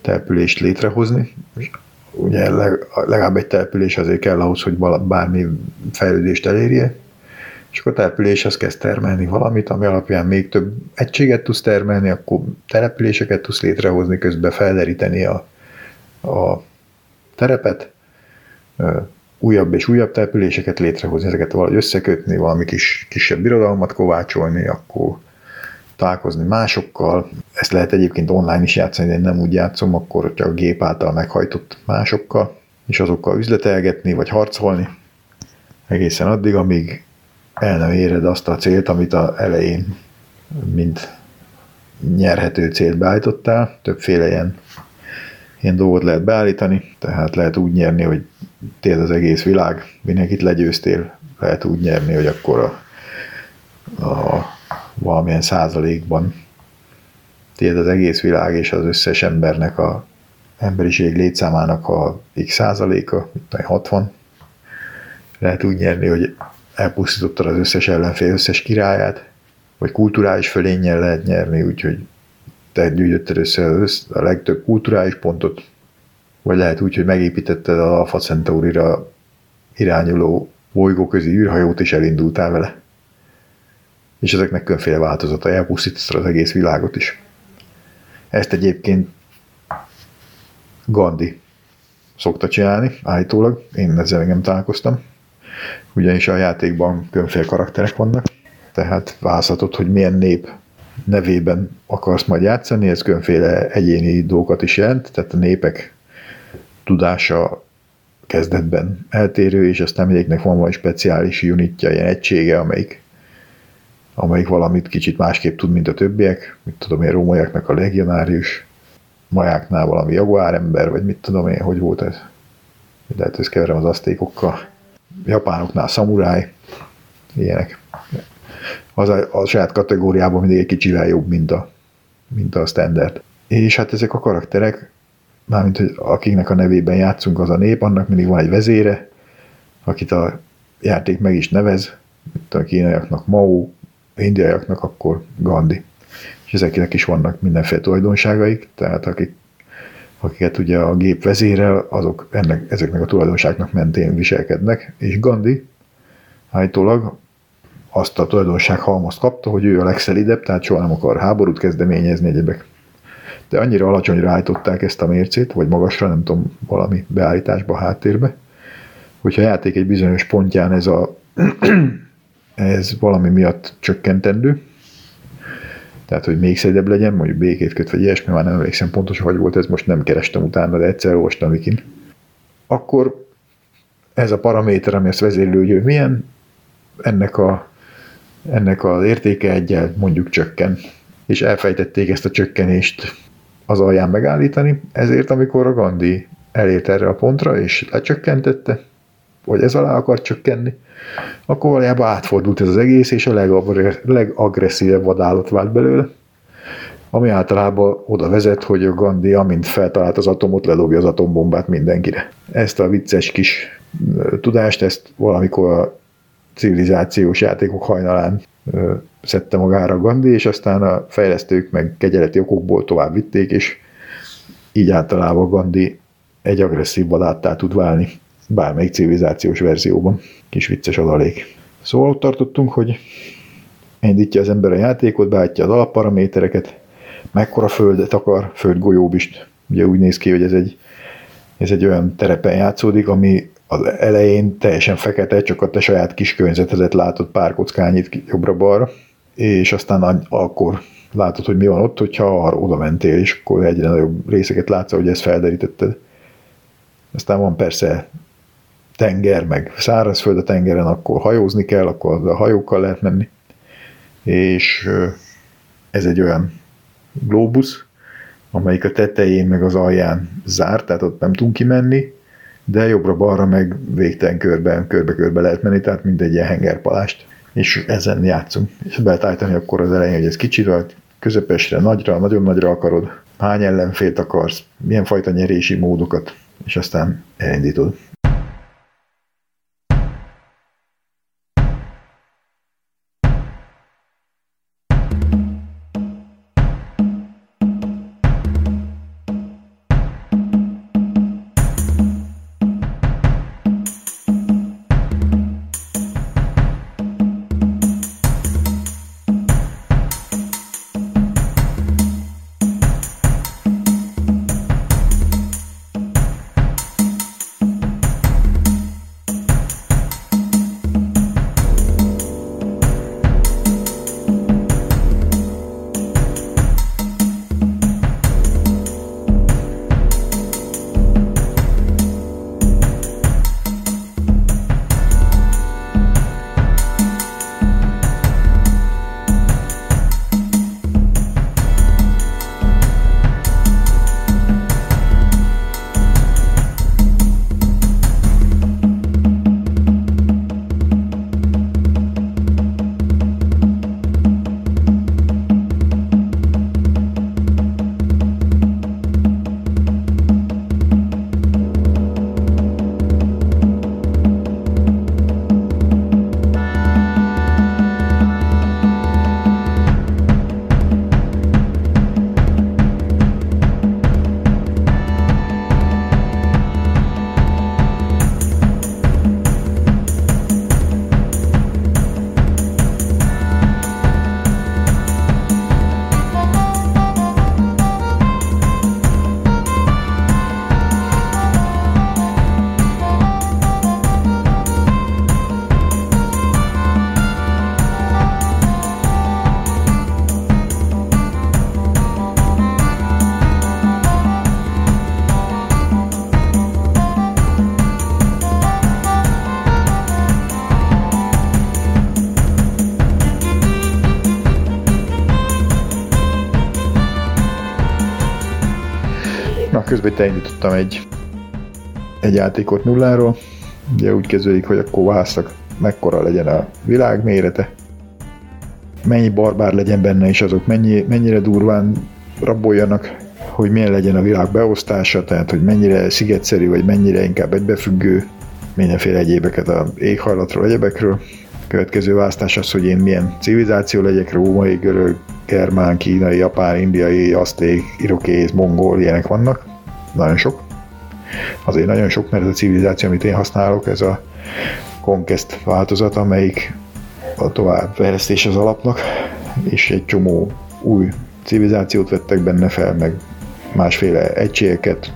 települést létrehozni. Ugye legalább egy település azért kell ahhoz, hogy bármi fejlődést elérje, és akkor a településhez kezd termelni valamit, ami alapján még több egységet tudsz termelni, akkor településeket tudsz létrehozni, közben felderíteni a, a terepet, újabb és újabb településeket létrehozni, ezeket valahogy összekötni, valami kis, kisebb birodalmat kovácsolni, akkor találkozni másokkal. Ezt lehet egyébként online is játszani, de én nem úgy játszom, akkor csak a gép által meghajtott másokkal, és azokkal üzletelgetni, vagy harcolni, egészen addig, amíg el nem éred azt a célt, amit a elején mint nyerhető célt beállítottál. Többféle ilyen, ilyen dolgot lehet beállítani, tehát lehet úgy nyerni, hogy tél az egész világ, mindenkit legyőztél, lehet úgy nyerni, hogy akkor a, a valamilyen százalékban tiéd az egész világ és az összes embernek a emberiség létszámának a x százaléka, 60. Lehet úgy nyerni, hogy elpusztítottad az összes ellenfél összes királyát, vagy kulturális fölénnyel lehet nyerni, úgyhogy te gyűjtötted össze a legtöbb kulturális pontot, vagy lehet úgy, hogy megépítetted a Alpha Centaurira irányuló bolygóközi űrhajót, és elindultál vele. És ezeknek különféle változata, elpusztítottad az egész világot is. Ezt egyébként Gandhi szokta csinálni, állítólag. Én ezzel nem találkoztam ugyanis a játékban különféle karakterek vannak, tehát választhatod, hogy milyen nép nevében akarsz majd játszani, ez különféle egyéni dolgokat is jelent, tehát a népek tudása kezdetben eltérő, és aztán mindegyiknek van valami speciális unitja, ilyen egysége, amelyik, amelyik valamit kicsit másképp tud, mint a többiek. Mit tudom én, rómaiaknak a legionárius, majáknál valami jaguár ember, vagy mit tudom én, hogy volt ez. Lehet, hogy keverem az asztékokkal japánoknál szamuráj, ilyenek. Az a, a saját kategóriában mindig egy kicsivel jobb, mint a, mint a standard. És hát ezek a karakterek, mármint hogy akiknek a nevében játszunk, az a nép, annak mindig van egy vezére, akit a játék meg is nevez, mint a kínaiaknak Mao, a indiaiaknak akkor Gandhi. És ezeknek is vannak mindenféle tulajdonságaik, tehát akik akiket ugye a gép vezérel, azok ennek, ezeknek a tulajdonságnak mentén viselkednek, és Gandhi állítólag azt a tulajdonság halmazt kapta, hogy ő a legszelidebb, tehát soha nem akar háborút kezdeményezni egyebek. De annyira alacsonyra állították ezt a mércét, vagy magasra, nem tudom, valami beállításba, háttérbe, hogyha a játék egy bizonyos pontján ez, a, ez valami miatt csökkentendő, tehát hogy még szedebb legyen, mondjuk békét köt, vagy ilyesmi, már nem emlékszem pontosan, hogy volt ez, most nem kerestem utána, de egyszer olvastam Wikin. Akkor ez a paraméter, ami ezt vezérlő, hogy milyen, ennek, a, ennek az értéke egyel mondjuk csökken. És elfejtették ezt a csökkenést az alján megállítani, ezért amikor a Gandhi elért erre a pontra, és lecsökkentette, vagy ez alá akar csökkenni, akkor valójában átfordult ez az egész, és a legagresszívebb vadállat vált belőle, ami általában oda vezet, hogy a Gandhi, amint feltalált az atomot, ledobja az atombombát mindenkire. Ezt a vicces kis tudást, ezt valamikor a civilizációs játékok hajnalán szedte magára Gandhi, és aztán a fejlesztők meg kegyeleti okokból tovább vitték, és így általában Gandhi egy agresszív vadáttá tud válni bármelyik civilizációs verzióban. Kis vicces adalék. Szóval ott tartottunk, hogy indítja az ember a játékot, beállítja az alapparamétereket, mekkora földet akar, földgolyóbist. Ugye úgy néz ki, hogy ez egy, ez egy olyan terepen játszódik, ami az elején teljesen fekete, csak a te saját kis környezetedet látod pár kockányit jobbra-balra, és aztán akkor látod, hogy mi van ott, hogyha arra oda mentél, és akkor egyre nagyobb részeket látsz, hogy ezt felderítetted. Aztán van persze tenger, meg szárazföld a tengeren, akkor hajózni kell, akkor a hajókkal lehet menni. És ez egy olyan globus, amelyik a tetején meg az alján zárt, tehát ott nem tudunk kimenni, de jobbra-balra meg végtelen körben, körbe-körbe lehet menni, tehát mindegy ilyen hengerpalást. És ezen játszunk. És be lehet állítani akkor az elején, hogy ez kicsira, közepesre, nagyra, nagyon nagyra akarod, hány ellenfélt akarsz, milyen fajta nyerési módokat, és aztán elindítod. Elindítottam egy, egy játékot nulláról. Ugye úgy kezdődik, hogy akkor választak, mekkora legyen a világ mérete, mennyi barbár legyen benne, és azok mennyi, mennyire durván raboljanak, hogy milyen legyen a világ beosztása, tehát hogy mennyire szigetszerű, vagy mennyire inkább egybefüggő, mindenféle egyébeket a éghajlatról, egyebekről. Következő választás az, hogy én milyen civilizáció legyek, római, görög, germán, kínai, japán, indiai, aszték, irokéz, mongol, ilyenek vannak nagyon sok. Azért nagyon sok, mert ez a civilizáció, amit én használok, ez a Conquest változat, amelyik a továbbfejlesztés az alapnak, és egy csomó új civilizációt vettek benne fel, meg másféle egységeket,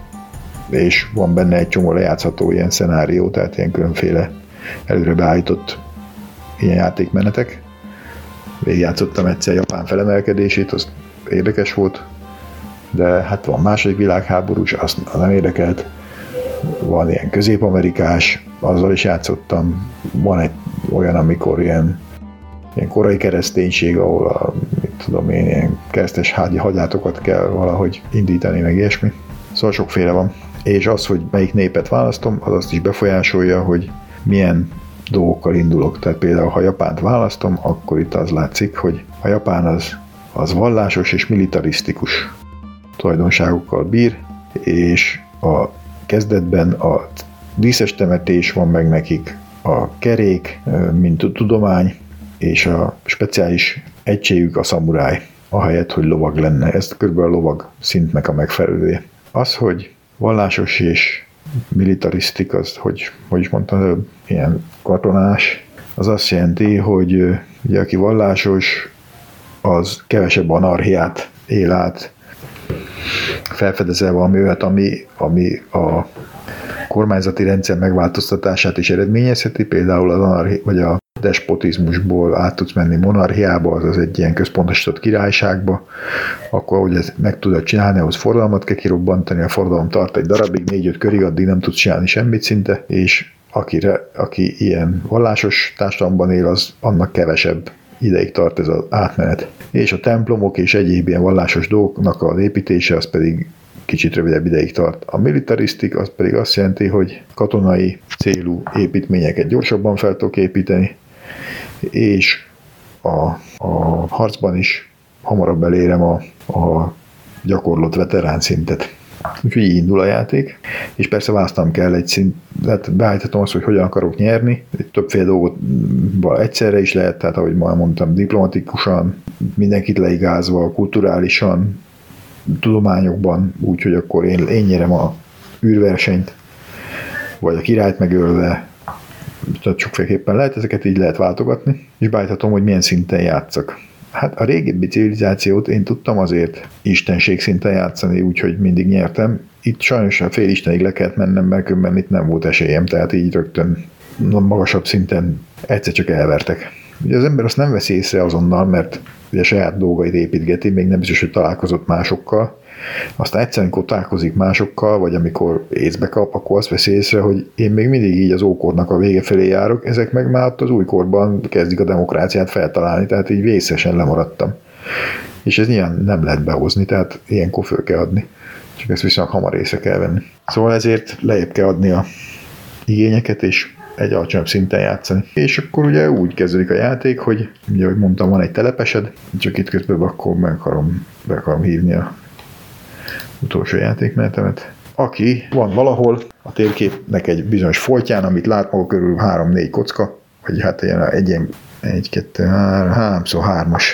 és van benne egy csomó lejátszható ilyen szenárió, tehát ilyen különféle előre beállított ilyen játékmenetek. Végigjátszottam egyszer Japán felemelkedését, az érdekes volt, de hát van második világháborús, azt nem érdekelt. Van ilyen közép-amerikás, azzal is játszottam. Van egy olyan, amikor ilyen, ilyen korai kereszténység, ahol a, mit tudom én, ilyen keresztes hagyátokat kell valahogy indítani, meg ilyesmi. Szóval sokféle van. És az, hogy melyik népet választom, az azt is befolyásolja, hogy milyen dolgokkal indulok. Tehát például, ha Japánt választom, akkor itt az látszik, hogy a Japán az, az vallásos és militarisztikus tulajdonságokkal bír, és a kezdetben a díszes temetés van meg nekik, a kerék, mint a tudomány, és a speciális egységük a szamuráj, ahelyett, hogy lovag lenne. Ez körülbelül a lovag szintnek a megfelelője. Az, hogy vallásos és militarisztik, az, hogy, hogy is mondtam, ilyen katonás, az azt jelenti, hogy ugye aki vallásos, az kevesebb anarhiát él át, felfedezel valami olyat, ami, ami a kormányzati rendszer megváltoztatását is eredményezheti, például az anarchi- vagy a despotizmusból át tudsz menni monarchiába, az egy ilyen központosított királyságba, akkor hogy ezt meg tudod csinálni, ahhoz forradalmat kell kirobbantani, a forradalom tart egy darabig, négy-öt körig, addig nem tudsz csinálni semmit szinte, és akire, aki ilyen vallásos társadalomban él, az annak kevesebb ideig tart ez az átmenet. És a templomok és egyéb ilyen vallásos dolgoknak az építése az pedig kicsit rövidebb ideig tart. A militarisztik az pedig azt jelenti, hogy katonai célú építményeket gyorsabban fel tudok építeni, és a, a harcban is hamarabb elérem a, a gyakorlott veterán szintet. Úgyhogy így indul a játék, és persze választanom kell egy szint, tehát beállíthatom azt, hogy hogyan akarok nyerni, többféle dolgot egyszerre is lehet, tehát ahogy már mondtam, diplomatikusan, mindenkit leigázva, kulturálisan, tudományokban, úgyhogy akkor én, én nyerem a űrversenyt, vagy a királyt megölve, tehát sokféleképpen lehet, ezeket így lehet váltogatni, és beállíthatom, hogy milyen szinten játszak. Hát a régebbi civilizációt én tudtam azért istenség szinten játszani, úgyhogy mindig nyertem. Itt sajnos a fél istenig le kellett mennem, mert különben itt nem volt esélyem, tehát így rögtön magasabb szinten egyszer csak elvertek. Ugye az ember azt nem veszi észre azonnal, mert ugye saját dolgait építgeti, még nem biztos, hogy találkozott másokkal, aztán egyszerűen, amikor találkozik másokkal, vagy amikor észbe kap, akkor azt veszi észre, hogy én még mindig így az ókornak a vége felé járok, ezek meg már az újkorban kezdik a demokráciát feltalálni, tehát így vészesen lemaradtam. És ez ilyen nem lehet behozni, tehát ilyenkor föl kell adni. Csak ezt viszonylag hamar észre kell venni. Szóval ezért lejjebb kell adni a igényeket, és egy alacsonyabb szinten játszani. És akkor ugye úgy kezdődik a játék, hogy ugye, ahogy mondtam, van egy telepesed, csak itt közben akkor meg akarom, be akarom hívni a utolsó játékmenetemet. Aki van valahol a térképnek egy bizonyos foltján, amit lát maga körül 3-4 kocka, vagy hát ilyen egy ilyen 1, 2, 3, 3 szó 3-as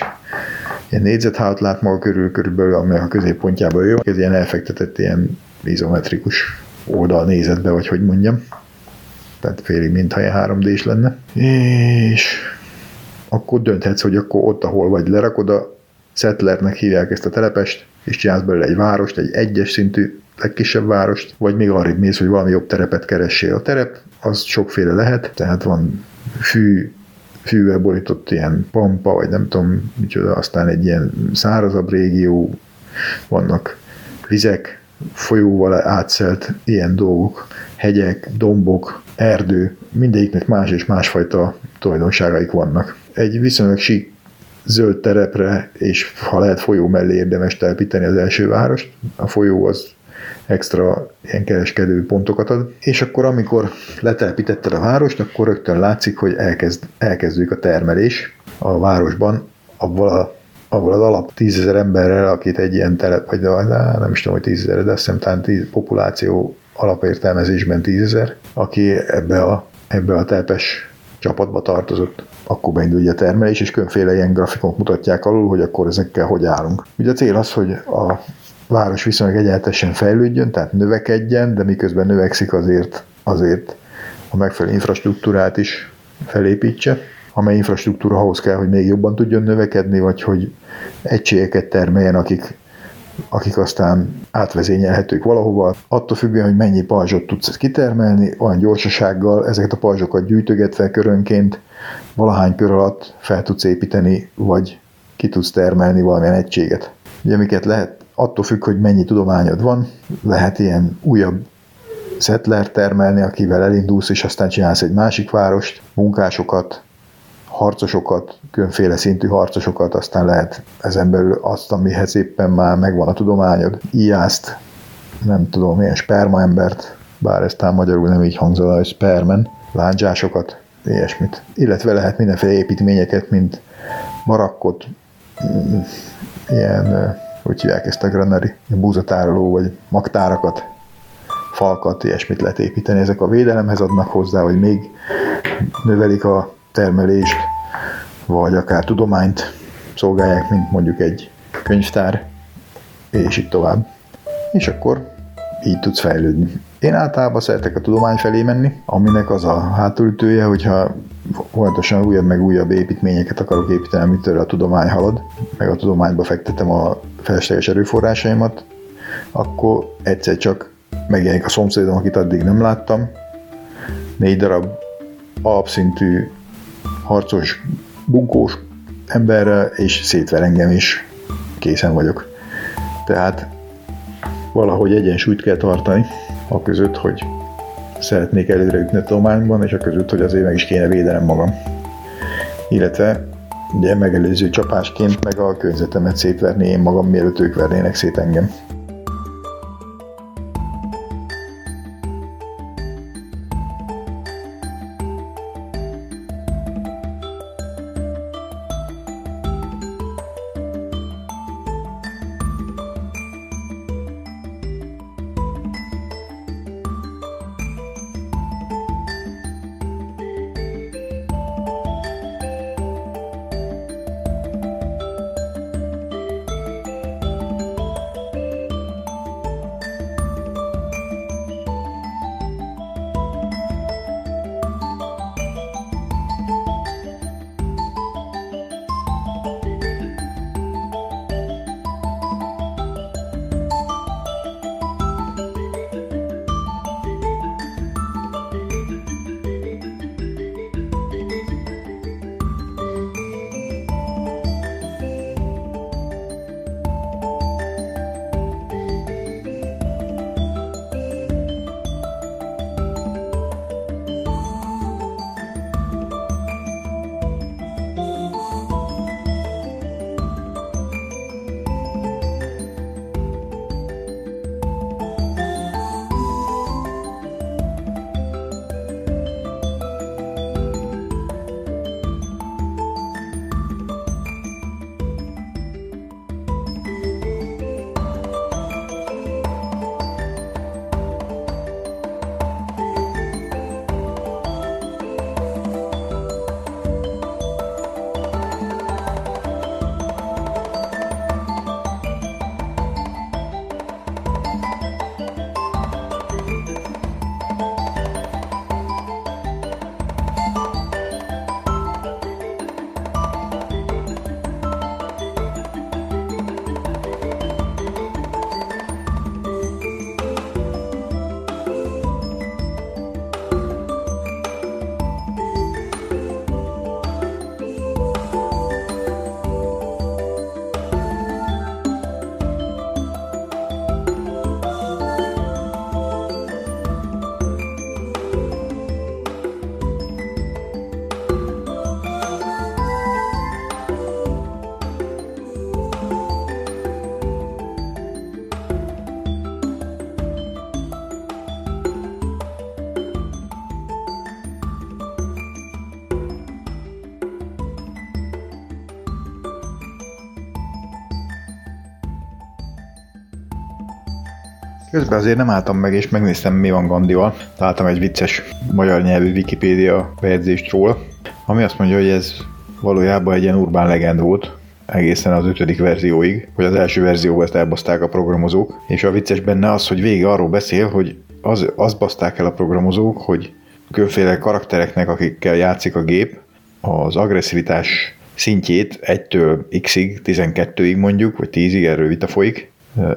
ilyen négyzethálót lát maga körül, körülbelül, amely a középpontjában jó. Ez ilyen elfektetett ilyen izometrikus oldal nézetbe, vagy hogy mondjam. Tehát félig mintha ilyen 3 d lenne. És akkor dönthetsz, hogy akkor ott, ahol vagy lerakod a settlernek hívják ezt a telepest, és csinálsz belőle egy várost, egy egyes szintű legkisebb várost, vagy még arra mész, hogy valami jobb terepet keressél. A terep az sokféle lehet, tehát van fű, fűvel borított ilyen pampa, vagy nem tudom micsoda, aztán egy ilyen szárazabb régió, vannak vizek, folyóval átszelt ilyen dolgok, hegyek, dombok, erdő, mindegyiknek más és másfajta tulajdonságaik vannak. Egy viszonylag sík zöld terepre, és ha lehet folyó mellé érdemes telepíteni az első várost. A folyó az extra ilyen kereskedő pontokat ad. És akkor, amikor letelepítetted a várost, akkor rögtön látszik, hogy elkezd, elkezdődik a termelés a városban, abból a abból az alap tízezer emberrel, akit egy ilyen telep, vagy nem is tudom, hogy tízezer, de azt hiszem talán tíz, populáció alapértelmezésben tízezer, aki ebbe a, ebbe a telepes csapatba tartozott. Akkor beindul a termelés, és különféle ilyen grafikonok mutatják alul, hogy akkor ezekkel hogy állunk. Ugye a cél az, hogy a város viszonylag egyenletesen fejlődjön, tehát növekedjen, de miközben növekszik azért, azért a megfelelő infrastruktúrát is felépítse, amely infrastruktúra ahhoz kell, hogy még jobban tudjon növekedni, vagy hogy egységeket termeljen, akik akik aztán átvezényelhetők valahova. Attól függően, hogy mennyi pajzsot tudsz kitermelni, olyan gyorsasággal ezeket a pajzsokat gyűjtögetve körönként valahány kör alatt fel tudsz építeni, vagy ki tudsz termelni valamilyen egységet. Ugye miket lehet, attól függ, hogy mennyi tudományod van, lehet ilyen újabb settler termelni, akivel elindulsz, és aztán csinálsz egy másik várost, munkásokat, harcosokat, különféle szintű harcosokat, aztán lehet ezen belül azt, amihez éppen már megvan a tudományod, iászt, nem tudom, milyen spermaembert, bár ez talán magyarul nem így hangzol, hogy spermen, lándzsásokat, ilyesmit. Illetve lehet mindenféle építményeket, mint barakkot, mm, ilyen, hogy hívják ezt a granari, búzatároló, vagy magtárakat, falkat, ilyesmit lehet építeni. Ezek a védelemhez adnak hozzá, hogy még növelik a termelést, vagy akár tudományt szolgálják, mint mondjuk egy könyvtár, és így tovább. És akkor így tudsz fejlődni. Én általában szeretek a tudomány felé menni, aminek az a hátulütője, hogyha folyamatosan újabb meg újabb építményeket akarok építeni, amitől a tudomány halad, meg a tudományba fektetem a felesleges erőforrásaimat, akkor egyszer csak megjelenik a szomszédom, akit addig nem láttam, négy darab alapszintű harcos, bunkós emberre, és szétver engem is. Készen vagyok. Tehát valahogy egyensúlyt kell tartani, a között, hogy szeretnék előre jutni a tudományban, és a között, hogy azért meg is kéne védenem magam. Illetve ugye megelőző csapásként meg a környezetemet szétverni én magam, mielőtt ők vernének szét engem. Közben azért nem álltam meg, és megnéztem, mi van Gandival. Találtam egy vicces magyar nyelvű Wikipédia bejegyzést róla, ami azt mondja, hogy ez valójában egy ilyen urbán legend volt, egészen az ötödik verzióig, hogy az első verzióban ezt elbaszták a programozók, és a vicces benne az, hogy végig arról beszél, hogy az, azt baszták el a programozók, hogy különféle karaktereknek, akikkel játszik a gép, az agresszivitás szintjét 1-től x-ig, 12-ig mondjuk, vagy 10-ig, erről vita folyik,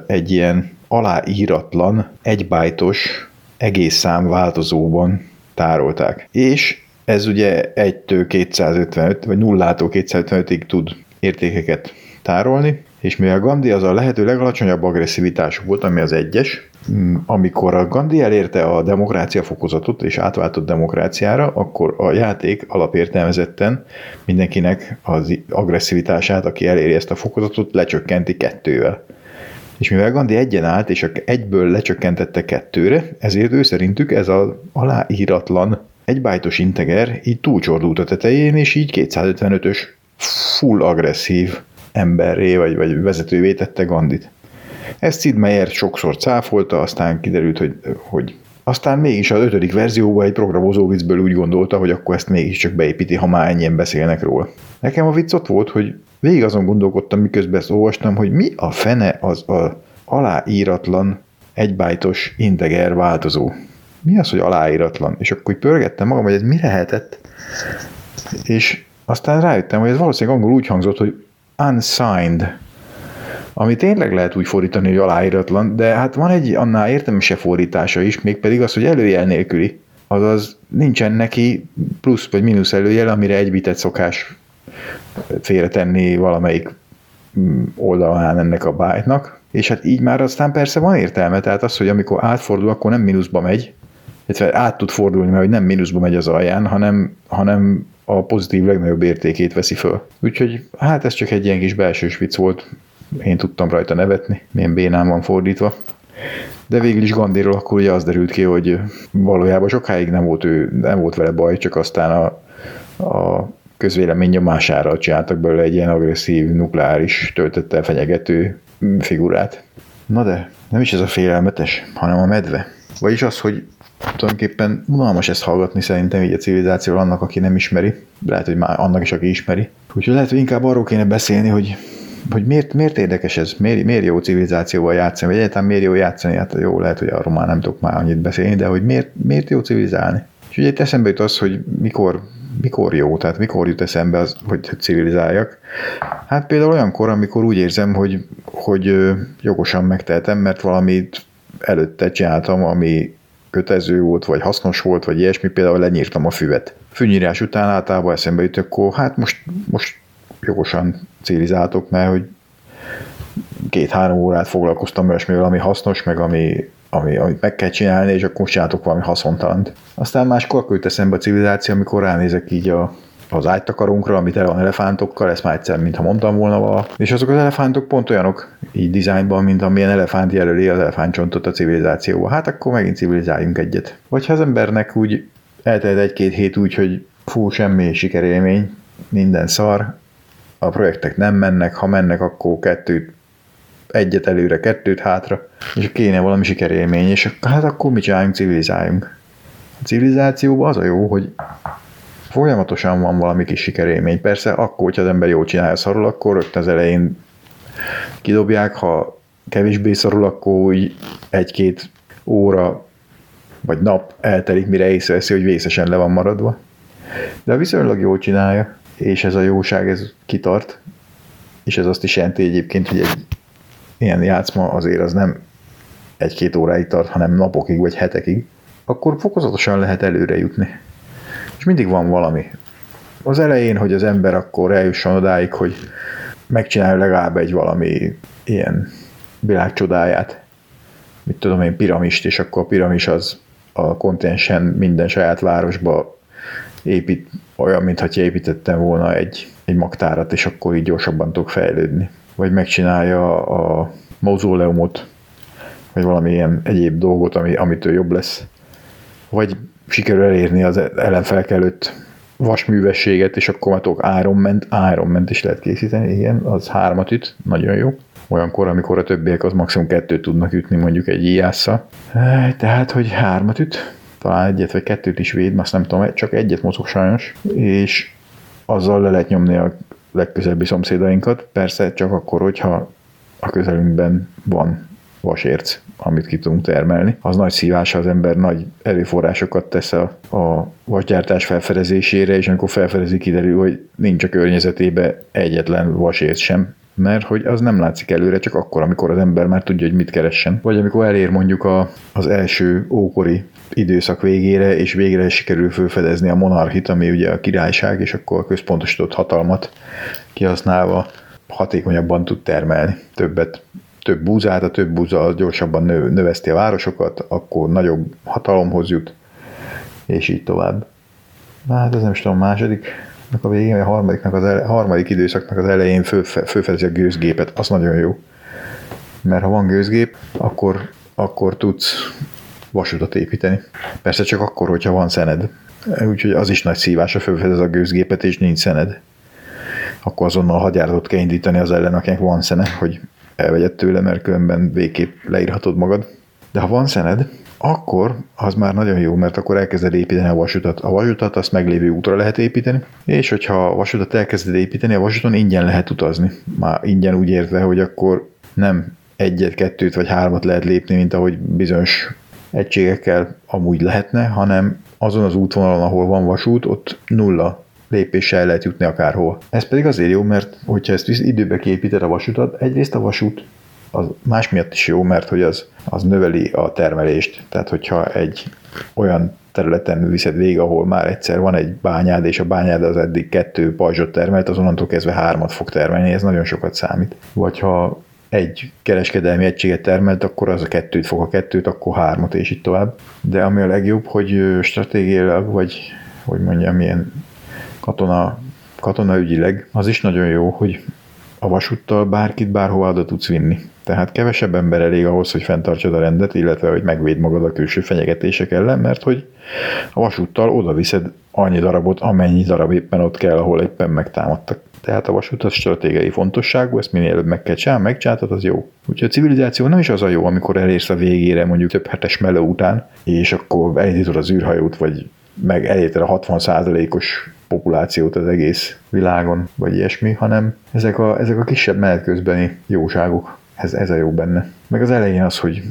egy ilyen aláíratlan, egybájtos egész szám változóban tárolták. És ez ugye 1-től 255, vagy 0-tól 255-ig tud értékeket tárolni, és mivel Gandhi az a lehető legalacsonyabb agresszivitás volt, ami az egyes, amikor a Gandhi elérte a demokrácia fokozatot és átváltott demokráciára, akkor a játék alapértelmezetten mindenkinek az agresszivitását, aki eléri ezt a fokozatot, lecsökkenti kettővel. És mivel Gandhi egyen állt, és egyből lecsökkentette kettőre, ezért ő szerintük ez az aláíratlan egybájtos integer így túlcsordult a tetején, és így 255-ös full agresszív emberré, vagy, vagy vezetővé tette Gandit. Ezt Sid Meier sokszor cáfolta, aztán kiderült, hogy, hogy aztán mégis az ötödik verzióban egy programozó viccből úgy gondolta, hogy akkor ezt mégiscsak beépíti, ha már ennyien beszélnek róla. Nekem a vicc ott volt, hogy végig azon gondolkodtam, miközben ezt olvastam, hogy mi a fene az a aláíratlan egybájtos integer változó. Mi az, hogy aláíratlan? És akkor pörgettem magam, hogy ez mi lehetett? És aztán rájöttem, hogy ez valószínűleg angol úgy hangzott, hogy unsigned, ami tényleg lehet úgy fordítani, hogy aláíratlan, de hát van egy annál értelmesebb fordítása is, mégpedig az, hogy előjel nélküli. Azaz nincsen neki plusz vagy mínusz előjel, amire egy bitet szokás félretenni valamelyik mm, oldalán ennek a bájtnak, és hát így már aztán persze van értelme, tehát az, hogy amikor átfordul, akkor nem mínuszba megy, illetve át tud fordulni, mert hogy nem mínuszba megy az alján, hanem, hanem a pozitív legnagyobb értékét veszi föl. Úgyhogy hát ez csak egy ilyen kis belsős vicc volt, én tudtam rajta nevetni, milyen bénám van fordítva. De végül is Gandiról akkor ugye az derült ki, hogy valójában sokáig nem volt, ő, nem volt vele baj, csak aztán a, a közvélemény nyomására csináltak belőle egy ilyen agresszív, nukleáris, töltettel fenyegető figurát. Na de, nem is ez a félelmetes, hanem a medve. Vagyis az, hogy tulajdonképpen unalmas ezt hallgatni szerintem így a civilizációról annak, aki nem ismeri. Lehet, hogy már annak is, aki ismeri. Úgyhogy lehet, hogy inkább arról kéne beszélni, hogy hogy miért, miért érdekes ez, miért, miért jó civilizációval játszani, vagy egyáltalán miért jó játszani, hát jó, lehet, hogy arról már nem tudok már annyit beszélni, de hogy miért, miért jó civilizálni. És ugye itt eszembe jut az, hogy mikor, mikor jó, tehát mikor jut eszembe az, hogy civilizáljak. Hát például olyankor, amikor úgy érzem, hogy, hogy jogosan megtehetem, mert valamit előtte csináltam, ami kötező volt, vagy hasznos volt, vagy ilyesmi, például lenyírtam a füvet. Fűnyírás után általában eszembe jut, akkor hát most, most jogosan civilizáltok, mert hogy két-három órát foglalkoztam olyasmivel, ami hasznos, meg ami, ami, amit meg kell csinálni, és akkor csináltok valami haszontalant. Aztán máskor jut eszembe a civilizáció, amikor ránézek így a, az ágytakarunkra, amit el van elefántokkal, ezt már egyszer, mintha mondtam volna vala. És azok az elefántok pont olyanok így dizájnban, mint amilyen elefánt jelöli az elefántcsontot a civilizációba. Hát akkor megint civilizáljunk egyet. Vagy ha az embernek úgy eltelt egy-két hét úgy, hogy fú, semmi sikerélmény, minden szar, a projektek nem mennek, ha mennek, akkor kettőt, egyet előre, kettőt hátra, és kéne valami sikerélmény, és hát akkor mit csináljunk, civilizáljunk. A civilizációban az a jó, hogy folyamatosan van valami kis sikerélmény. Persze akkor, hogyha az ember jól csinálja szarul, akkor rögtön az elején kidobják, ha kevésbé szarul, akkor úgy egy-két óra vagy nap eltelik, mire észreveszi, hogy vészesen le van maradva. De viszonylag jól csinálja, és ez a jóság, ez kitart, és ez azt is jelenti egyébként, hogy egy ilyen játszma azért az nem egy-két óráig tart, hanem napokig vagy hetekig, akkor fokozatosan lehet előre jutni. És mindig van valami. Az elején, hogy az ember akkor eljusson odáig, hogy megcsinálja legalább egy valami ilyen világcsodáját, mit tudom én, piramist, és akkor a piramis az a kontinensen minden saját városba épít, olyan, mintha építettem volna egy, egy magtárat, és akkor így gyorsabban tudok fejlődni. Vagy megcsinálja a mauzóleumot, vagy valami ilyen egyéb dolgot, ami, amitől jobb lesz. Vagy sikerül elérni az ellenfelkelőtt vasművességet, és akkor már tudok Iron Man, Iron is lehet készíteni, igen, az hármat üt, nagyon jó. olyankor, amikor a többiek az maximum kettőt tudnak ütni mondjuk egy íjásza. Tehát, hogy hármat üt, talán egyet vagy kettőt is véd, azt nem tudom, csak egyet mozog sajnos, és azzal le lehet nyomni a legközelebbi szomszédainkat, persze csak akkor, hogyha a közelünkben van vasérc, amit ki tudunk termelni. Az nagy szívása az ember nagy erőforrásokat tesz a, a vasgyártás felfedezésére, és amikor felfedezi, kiderül, hogy nincs a környezetében egyetlen vasérc sem, mert hogy az nem látszik előre, csak akkor, amikor az ember már tudja, hogy mit keressen. Vagy amikor elér mondjuk a, az első ókori időszak végére, és végre sikerül felfedezni a monarchit, ami ugye a királyság, és akkor a központosított hatalmat kihasználva hatékonyabban tud termelni többet több búzát, a több búza gyorsabban nő, növeszti a városokat, akkor nagyobb hatalomhoz jut, és így tovább. Hát ez nem is tudom, második a végén, vagy a harmadiknak az ele, harmadik időszaknak az elején fölfedezi a gőzgépet, az nagyon jó. Mert ha van gőzgép, akkor, akkor tudsz vasutat építeni. Persze csak akkor, hogyha van szened. Úgyhogy az is nagy szívás, ha fölfedez a gőzgépet, és nincs szened. Akkor azonnal hadjáratot kell indítani az ellen, akinek van szene, hogy elvegyed tőle, mert különben végképp leírhatod magad. De ha van szened, akkor az már nagyon jó, mert akkor elkezded építeni a vasutat. A vasutat azt meglévő útra lehet építeni, és hogyha a vasutat elkezded építeni, a vasuton ingyen lehet utazni. Már ingyen úgy értve, hogy akkor nem egyet, kettőt vagy hármat lehet lépni, mint ahogy bizonyos egységekkel amúgy lehetne, hanem azon az útvonalon, ahol van vasút, ott nulla lépéssel lehet jutni akárhol. Ez pedig azért jó, mert hogyha ezt időbe képíted a vasutat, egyrészt a vasút az más miatt is jó, mert hogy az, az növeli a termelést. Tehát, hogyha egy olyan területen viszed végig, ahol már egyszer van egy bányád, és a bányád az eddig kettő pajzsot termelt, az onnantól kezdve hármat fog termelni, ez nagyon sokat számít. Vagy ha egy kereskedelmi egységet termelt, akkor az a kettőt fog, a kettőt, akkor hármat, és így tovább. De ami a legjobb, hogy stratégiailag, vagy hogy mondjam, milyen katona, katonaügyileg, az is nagyon jó, hogy a vasúttal bárkit bárhova oda tudsz vinni. Tehát kevesebb ember elég ahhoz, hogy fenntartsad a rendet, illetve hogy megvéd magad a külső fenyegetések ellen, mert hogy a vasúttal oda viszed annyi darabot, amennyi darab éppen ott kell, ahol éppen megtámadtak. Tehát a vasút az stratégiai fontosságú, ezt minél előbb meg kell csinálni, megcsináltad, az jó. Úgyhogy a civilizáció nem is az a jó, amikor elérsz a végére, mondjuk több hetes melő után, és akkor elindítod az űrhajót, vagy meg elérted a 60%-os populációt az egész világon, vagy ilyesmi, hanem ezek a, ezek a kisebb menetközbeni jóságok. Ez, ez a jó benne. Meg az elején az, hogy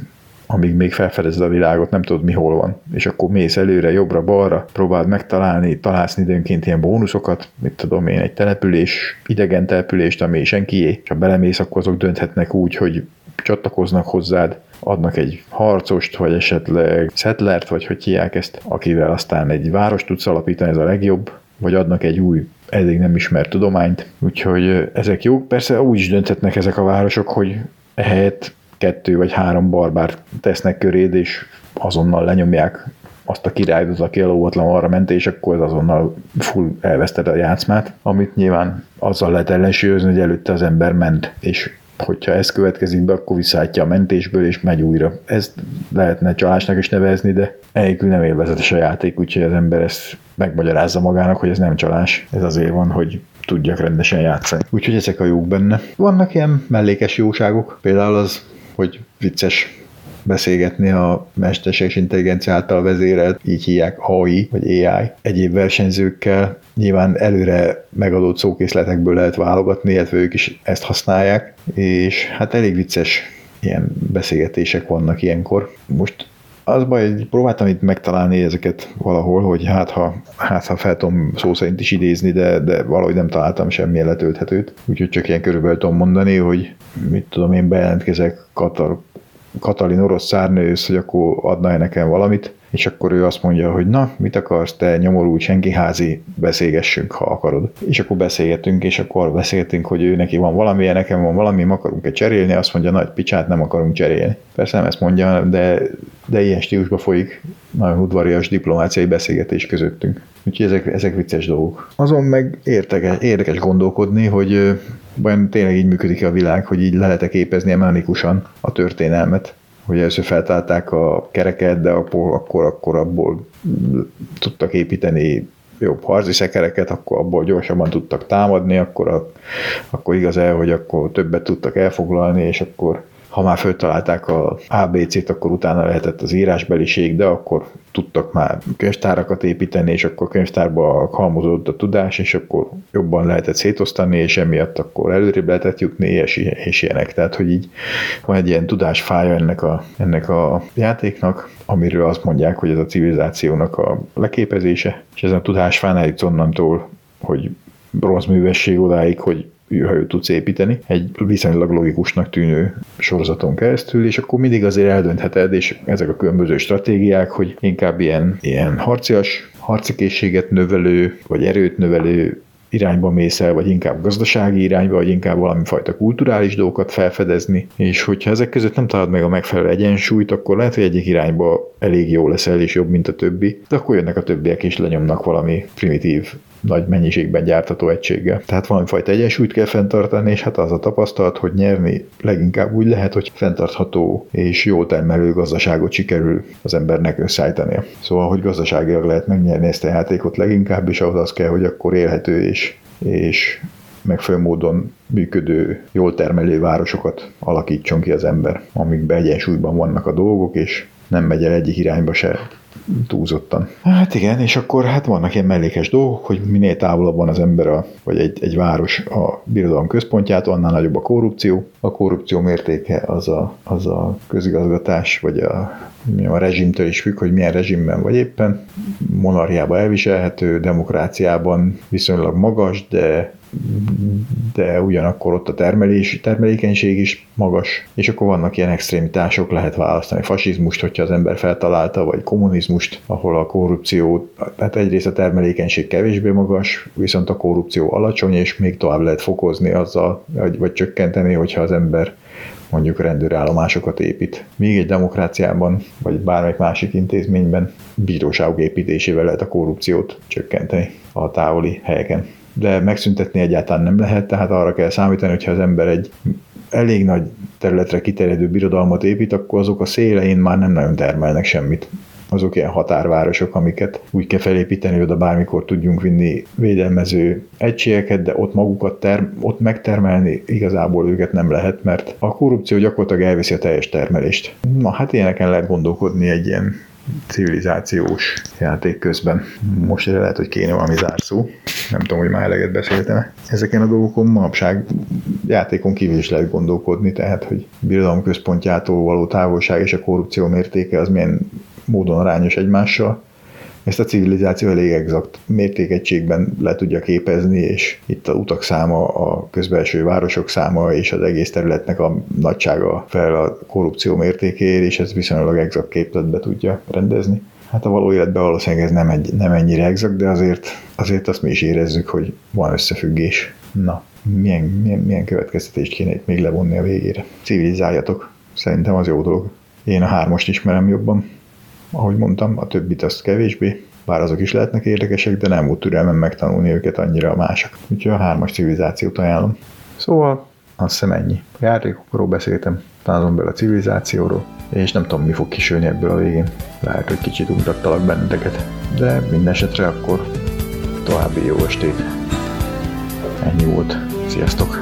amíg még felfedezed a világot, nem tudod mi hol van. És akkor mész előre, jobbra, balra, próbáld megtalálni, találsz időnként ilyen bónuszokat, mit tudom én, egy település, idegen települést, ami senkié, és ha belemész, akkor azok dönthetnek úgy, hogy csatlakoznak hozzád, adnak egy harcost, vagy esetleg settlert, vagy hogy hívják ezt, akivel aztán egy várost tudsz alapítani, ez a legjobb, vagy adnak egy új, eddig nem ismert tudományt. Úgyhogy ezek jók. Persze úgy is dönthetnek ezek a városok, hogy ehelyett kettő vagy három barbár tesznek köréd, és azonnal lenyomják azt a királyt, aki elóvatlan arra ment, és akkor az azonnal full elveszted a játszmát, amit nyilván azzal lehet ellensúlyozni, hogy előtte az ember ment, és hogyha ez következik be, akkor visszaállítja a mentésből, és megy újra. Ezt lehetne csalásnak is nevezni, de egyikül nem élvezetes a játék, úgyhogy az ember ezt megmagyarázza magának, hogy ez nem csalás. Ez azért van, hogy tudjak rendesen játszani. Úgyhogy ezek a jók benne. Vannak ilyen mellékes jóságok, például az, hogy vicces beszélgetni a mesterséges intelligencia által vezérelt, így hívják AI vagy AI, egyéb versenyzőkkel. Nyilván előre megadott szókészletekből lehet válogatni, illetve ők is ezt használják, és hát elég vicces ilyen beszélgetések vannak ilyenkor. Most az baj, hogy próbáltam itt megtalálni ezeket valahol, hogy hát ha, hát ha fel tudom szó szerint is idézni, de, de valahogy nem találtam semmi letölthetőt. Úgyhogy csak ilyen körülbelül tudom mondani, hogy mit tudom én bejelentkezek Katar Katalin orosz szárnősz, hogy akkor adna -e nekem valamit, és akkor ő azt mondja, hogy na, mit akarsz, te nyomorú senki házi, beszélgessünk, ha akarod. És akkor beszélgetünk, és akkor beszélgetünk, hogy ő neki van valami, nekem van valami, akarunk-e cserélni, azt mondja, nagy picsát nem akarunk cserélni. Persze nem ezt mondja, de, de ilyen stílusba folyik nagyon udvarias diplomáciai beszélgetés közöttünk. Úgyhogy ezek, ezek vicces dolgok. Azon meg érdekes, érdekes gondolkodni, hogy vajon tényleg így működik a világ, hogy így le lehet képezni mechanikusan a történelmet, hogy először feltálták a kereket, de akkor, akkor, akkor abból tudtak építeni jobb harci szekereket, akkor abból gyorsabban tudtak támadni, akkor, a, akkor igaz el, hogy akkor többet tudtak elfoglalni, és akkor ha már föltalálták a ABC-t, akkor utána lehetett az írásbeliség, de akkor tudtak már könyvtárakat építeni, és akkor könyvtárba halmozódott a tudás, és akkor jobban lehetett szétosztani, és emiatt akkor előrébb lehetett jutni, és, és ilyenek. Tehát, hogy így van egy ilyen tudásfája ennek a, ennek a játéknak, amiről azt mondják, hogy ez a civilizációnak a leképezése, és ezen a tudásfán eljutsz onnantól, hogy bronzművesség odáig, hogy űrhajót tudsz építeni, egy viszonylag logikusnak tűnő sorozaton keresztül, és akkor mindig azért eldöntheted, és ezek a különböző stratégiák, hogy inkább ilyen, ilyen harcias, harcikészséget növelő, vagy erőt növelő irányba mész el, vagy inkább gazdasági irányba, vagy inkább valami fajta kulturális dolgokat felfedezni, és hogyha ezek között nem találod meg a megfelelő egyensúlyt, akkor lehet, hogy egyik irányba elég jó leszel, és jobb, mint a többi, de akkor jönnek a többiek, és lenyomnak valami primitív nagy mennyiségben gyártató egységgel. Tehát valamifajta egyensúlyt kell fenntartani, és hát az a tapasztalat, hogy nyerni leginkább úgy lehet, hogy fenntartható és jó termelő gazdaságot sikerül az embernek összeállítania. Szóval, hogy gazdaságilag lehet megnyerni ezt a játékot leginkább, és ahhoz az kell, hogy akkor élhető és, és megfelelő módon működő, jól termelő városokat alakítson ki az ember, amikben egyensúlyban vannak a dolgok, és nem megy el egyik irányba se túlzottan. Hát igen, és akkor hát vannak ilyen mellékes dolgok, hogy minél távolabb van az ember, a, vagy egy, egy város a birodalom központjától, annál nagyobb a korrupció. A korrupció mértéke az a, az a közigazgatás, vagy a, a rezsimtől is függ, hogy milyen rezsimben vagy éppen. Monarchiában elviselhető, demokráciában viszonylag magas, de de ugyanakkor ott a termelés, termelékenység is magas, és akkor vannak ilyen extrémitások, lehet választani fasizmust, hogyha az ember feltalálta, vagy kommunizmust, ahol a korrupció, tehát egyrészt a termelékenység kevésbé magas, viszont a korrupció alacsony, és még tovább lehet fokozni azzal, vagy, vagy csökkenteni, hogyha az ember mondjuk rendőrállomásokat épít. Még egy demokráciában, vagy bármelyik másik intézményben bíróságok építésével lehet a korrupciót csökkenteni a távoli helyeken de megszüntetni egyáltalán nem lehet, tehát arra kell számítani, hogyha az ember egy elég nagy területre kiterjedő birodalmat épít, akkor azok a szélein már nem nagyon termelnek semmit. Azok ilyen határvárosok, amiket úgy kell felépíteni, hogy oda bármikor tudjunk vinni védelmező egységeket, de ott magukat term- ott megtermelni igazából őket nem lehet, mert a korrupció gyakorlatilag elviszi a teljes termelést. Na hát ilyeneken lehet gondolkodni egy ilyen civilizációs játék közben. Most erre lehet, hogy kéne valami zárszó. Nem tudom, hogy már eleget beszéltem. Ezeken a dolgokon manapság játékon kívül is lehet gondolkodni, tehát, hogy birodalom központjától való távolság és a korrupció mértéke az milyen módon arányos egymással ezt a civilizáció elég exakt mértékegységben le tudja képezni, és itt a utak száma, a közbelső városok száma és az egész területnek a nagysága fel a korrupció mértékéért, és ez viszonylag exakt képletbe tudja rendezni. Hát a való életben valószínűleg ez nem, egy, nem ennyire exakt, de azért, azért azt mi is érezzük, hogy van összefüggés. Na, milyen, milyen, milyen következtetést kéne itt még levonni a végére? Civilizáljatok. Szerintem az jó dolog. Én a hármost ismerem jobban ahogy mondtam, a többit azt kevésbé, bár azok is lehetnek érdekesek, de nem volt türelmem megtanulni őket annyira a mások. Úgyhogy a hármas civilizációt ajánlom. Szóval azt hiszem ennyi. A játékokról beszéltem, azon belül a civilizációról, és nem tudom, mi fog kisülni ebből a végén. Lehet, hogy kicsit ugrattalak benneteket, de minden esetre akkor további jó estét. Ennyi volt. Sziasztok!